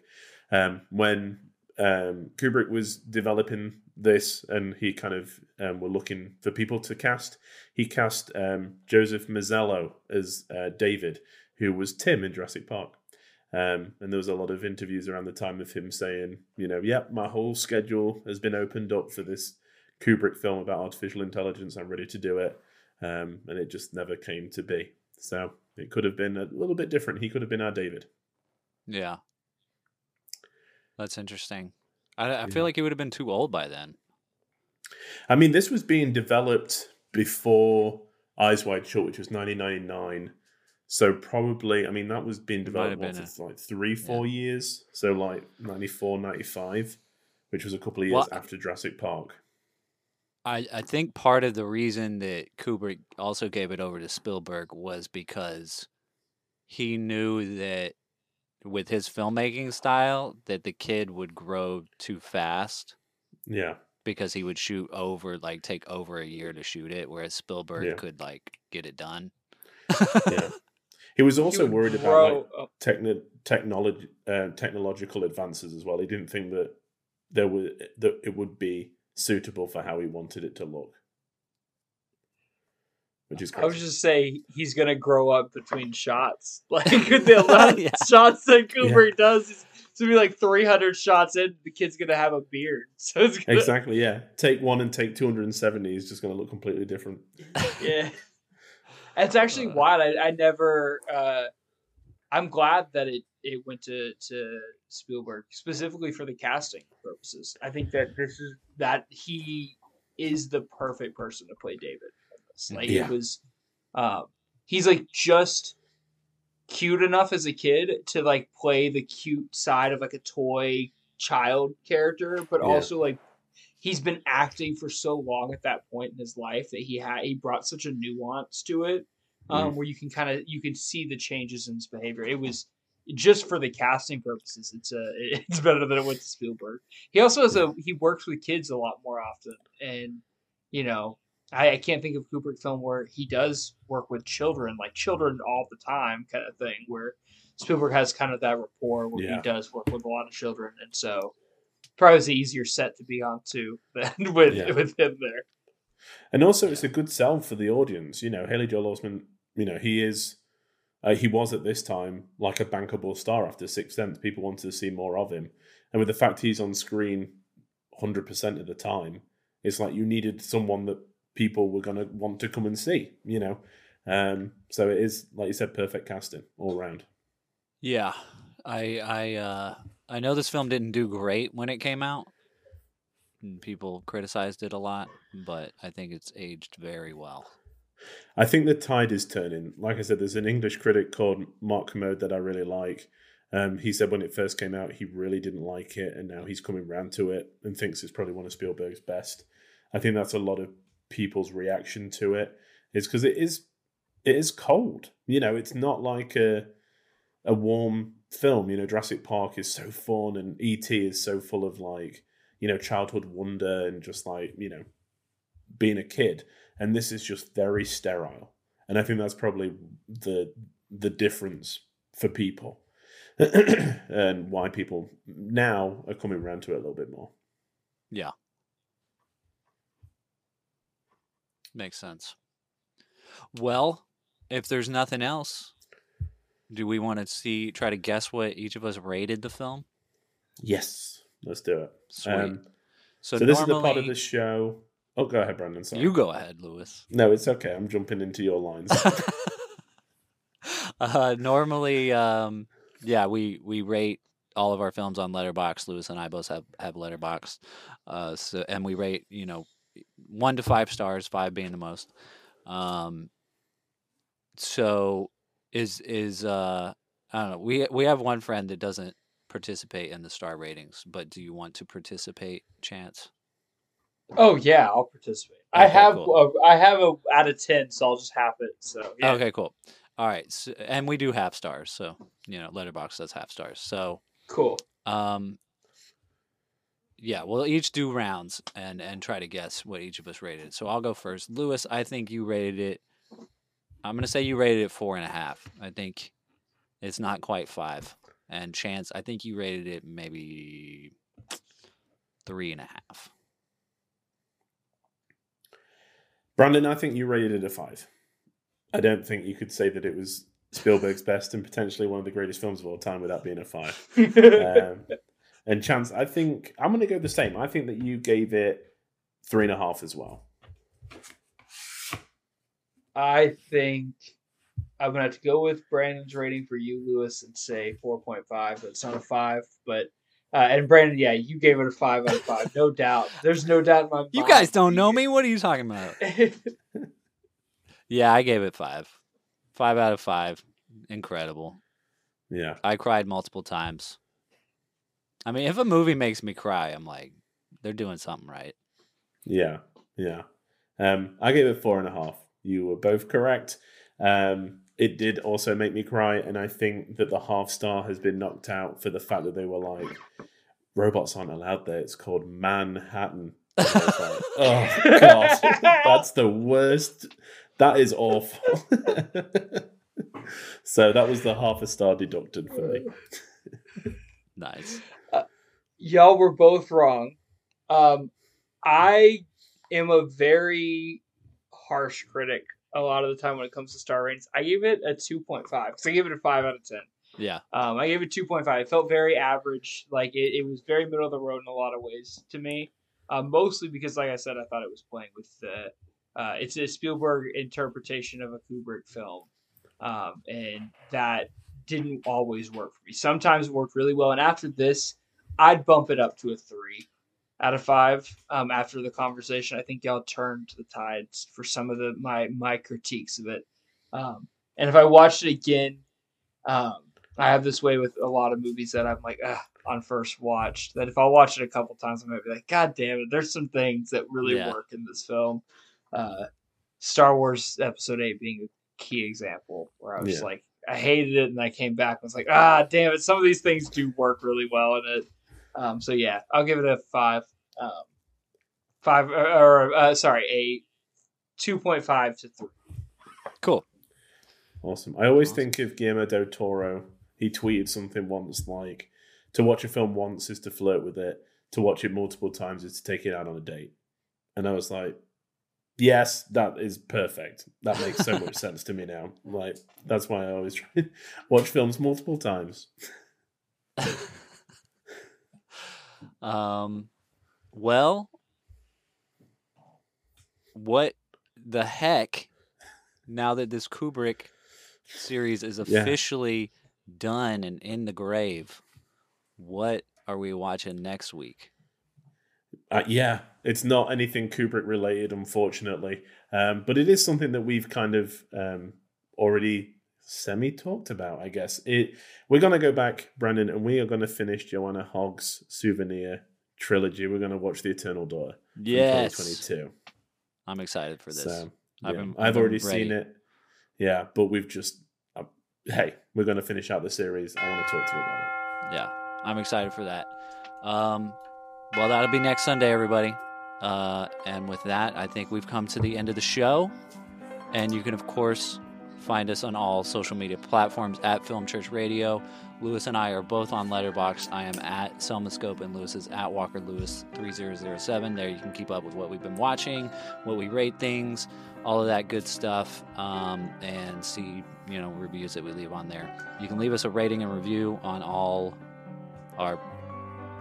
Um, when um, Kubrick was developing this, and he kind of um, were looking for people to cast, he cast um, Joseph Mazzello as uh, David, who was Tim in Jurassic Park. Um, and there was a lot of interviews around the time of him saying, you know, yep, my whole schedule has been opened up for this Kubrick film about artificial intelligence. I'm ready to do it. Um, and it just never came to be. So it could have been a little bit different. He could have been our David. Yeah, that's interesting. I, I Yeah. feel like he would have been too old by then. I mean, this was being developed before Eyes Wide Shut, which was 1999. So probably, I mean, that was being It might have developed what, for like three, four years. So like 94, 95, which was a couple of years Well, after Jurassic Park. I, I think part of the reason that Kubrick also gave it over to Spielberg was because he knew that with his filmmaking style that the kid would grow too fast Yeah. because he would shoot over like take over a year to shoot it whereas Spielberg Yeah. could like get it done. Yeah. He was also would worried about like up- techno- technology, uh, technological advances as well. He didn't think that there were that it would be suitable for how he wanted it to look, which is I was just say he's gonna grow up between shots. Like the amount of Yeah. shots that Kubrick does is it's gonna be like three hundred shots in. The kid's gonna have a beard, so it's gonna, Exactly. Yeah. Take one and take two hundred and seventy is just going to look completely different. yeah. It's actually Uh, wild. I, I never. Uh, I'm glad that it it went to to Spielberg specifically for the casting purposes. I think that this is that he is the perfect person to play David. Like Yeah. it was, um, he's like just cute enough as a kid to like play the cute side of like a toy child character, but Yeah. also like he's been acting for so long at that point in his life that he had he brought such a nuance to it um, where you can kind of you can see the changes in his behavior it was just for the casting purposes it's a it's better than it went to spielberg he also has a he works with kids a lot more often and you know I, I can't think of Kubrick film where he does work with children, like children all the time, kind of thing. Where Spielberg has kind of that rapport where Yeah. he does work with a lot of children, and so probably was the easier set to be on too than with Yeah. with him there. And also, it's a good sell for the audience. You know, Haley Joel Osment. You know, he is. Uh, he was at this time like a bankable star after Sixth Sense. People wanted to see more of him, and with the fact he's on screen hundred percent of the time, it's like you needed someone that people were going to want to come and see. You know, um, so it is like you said, perfect casting all round. Yeah, I I uh, I know this film didn't do great when it came out. People criticized it a lot, but I think it's aged very well. I think the tide is turning. Like I said, there's an English critic called Mark Kermode that I really like. Um, he said when it first came out, he really didn't like it, and now he's coming round to it and thinks it's probably one of Spielberg's best. I think that's a lot of people's reaction to it is because it is it is cold. You know, it's not like a a warm film. You know, Jurassic Park is so fun, and ET is so full of like you know childhood wonder and just like you know being a kid and this is just very sterile and i think that's probably the the difference for people and why people now are coming around to it a little bit more Yeah. Makes sense. Well, if there's nothing else, do we want to see try to guess what each of us rated the film? yes let's do it Sweet. um, so, so, this is the part of the show oh go ahead branden sorry You go ahead, Lewis. no it's okay i'm jumping into your lines uh, normally, um, yeah, we we rate all of our films on Letterboxd. Lewis and I both have have Letterboxd, uh, so and we rate you know one to five stars, five being the most. Um, so is is uh, I don't know. We we have one friend that doesn't participate in the star ratings, but do you want to participate, Chance? Oh yeah, I'll participate. I have cool. a, I have a out of ten, so I'll just have it. So yeah. Okay, cool. All right, so, and we do half stars, so you know, Letterboxd does half stars. So cool. Um, yeah, we'll each do rounds and and try to guess what each of us rated. So I'll go first. Lewis, I think you rated it. I'm gonna say you rated it four and a half. I think it's not quite five. And Chance, I think you rated it maybe three and a half. branden i think you rated it a five i don't think you could say that it was spielberg's best and potentially one of the greatest films of all time without being a five um, and chance i think i'm going to go the same i think that you gave it three and a half as well I think I'm gonna have to go with Branden's rating for you, Lewis, and say 4.5. But it's not a five. But uh, and Branden, yeah, you gave it a five out of five, no doubt. There's no doubt in my mind. You guys don't know me. What are you talking about? Yeah, I gave it five. Five out of five. Incredible. yeah I cried multiple times. I mean, if a movie makes me cry, I'm like, they're doing something right. yeah yeah um, i gave it four and a half you were both correct. Um, it did also make me cry and i think that the half star has been knocked out for the fact that they were like robots aren't allowed there. It's called manhattan. And I was like, oh god. That's the worst. That is awful. So that was the half a star deducted for me. Nice. Y'all were both wrong. Um, I am a very harsh critic a lot of the time when it comes to star ratings. I gave it a 2.5 because I gave it a 5 out of 10. Yeah. Um, I gave it 2.5. It felt very average. Like it, it was very middle of the road in a lot of ways to me. Um, mostly because, like I said, I thought it was playing with the. Uh, it's a Spielberg interpretation of a Kubrick film, um, and that didn't always work for me. Sometimes it worked really well, and after this, I'd bump it up to a three out of five. Um, after the conversation, I think y'all turned the tides for some of the my my critiques of it. Um, and if I watched it again, um, I have this way with a lot of movies that I'm like, on first watch. That if I watch it a couple times, I might be like, God damn it, there's some things that really Yeah. work in this film. Uh, Star Wars Episode Eight being a key example, where I was Yeah. like, I hated it, and I came back and was like, ah, damn it, some of these things do work really well in it. Um, so yeah, I'll give it a five. Um, five or, or uh, sorry, two point five to three. Cool. Awesome. I always think of Guillermo del Toro. He tweeted something once like, to watch a film once is to flirt with it, to watch it multiple times is to take it out on a date. And I was like, yes, that is perfect. That makes so much sense to me now. Like, that's why I always try to watch films multiple times. Um, well, what the heck? Now that this Kubrick series is Yeah. officially done and in the grave, what are we watching next week? Uh, yeah, it's not anything Kubrick related, unfortunately, um, but it is something that we've kind of um, already semi talked about. I guess it. We're gonna go back, Branden, and we are gonna finish Joanna Hogg's souvenir trilogy. We're gonna watch The Eternal Daughter. from Yes, 2022. I'm excited for this. So, I've been- I've, I've already ready. seen it. Yeah, but we've just. Uh, hey, we're gonna finish out the series. I want to talk to you about it. yeah, I'm excited for that. Um, well, that'll be next Sunday, everybody. Uh, and with that, I think we've come to the end of the show. And you can, of course, find us on all social media platforms at Film Church Radio. Lewis and I are both on Letterboxd. I am at Selmanscope and Lewis is at Walker Lewis 3007. There you can keep up with what we've been watching, what we rate things, all of that good stuff, um, and see you know reviews that we leave on there. You can leave us a rating and review on all our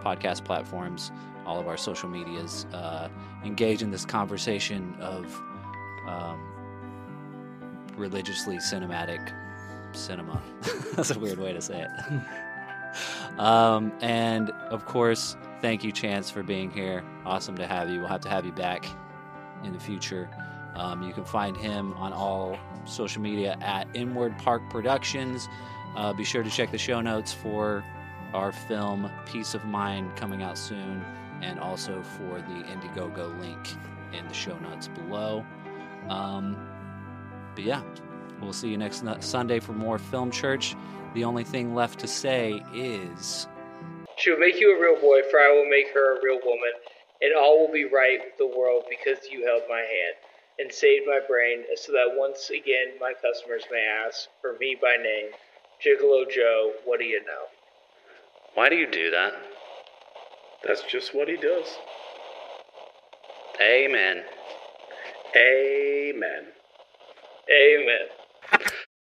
podcast platforms, all of our social medias. Uh, engage in this conversation of um, religiously cinematic cinema. That's a weird way to say it. um, and of course, thank you, Chance, for being here. Awesome to have you. We'll have to have you back in the future. Um, you can find him on all social media at Inwood Park Productions. Uh, be sure to check the show notes for our film Piece of Mind coming out soon, and also for the Indiegogo link in the show notes below. Um, but yeah, we'll see you next Sunday for more Film Church. The only thing left to say is She will make you a real boy, for I will make her a real woman, and all will be right with the world because you held my hand and saved my brain, so that once again my customers may ask for me by name, Gigolo Joe, what do you know? Why do you do that? That's just what he does. Amen. Amen. Amen.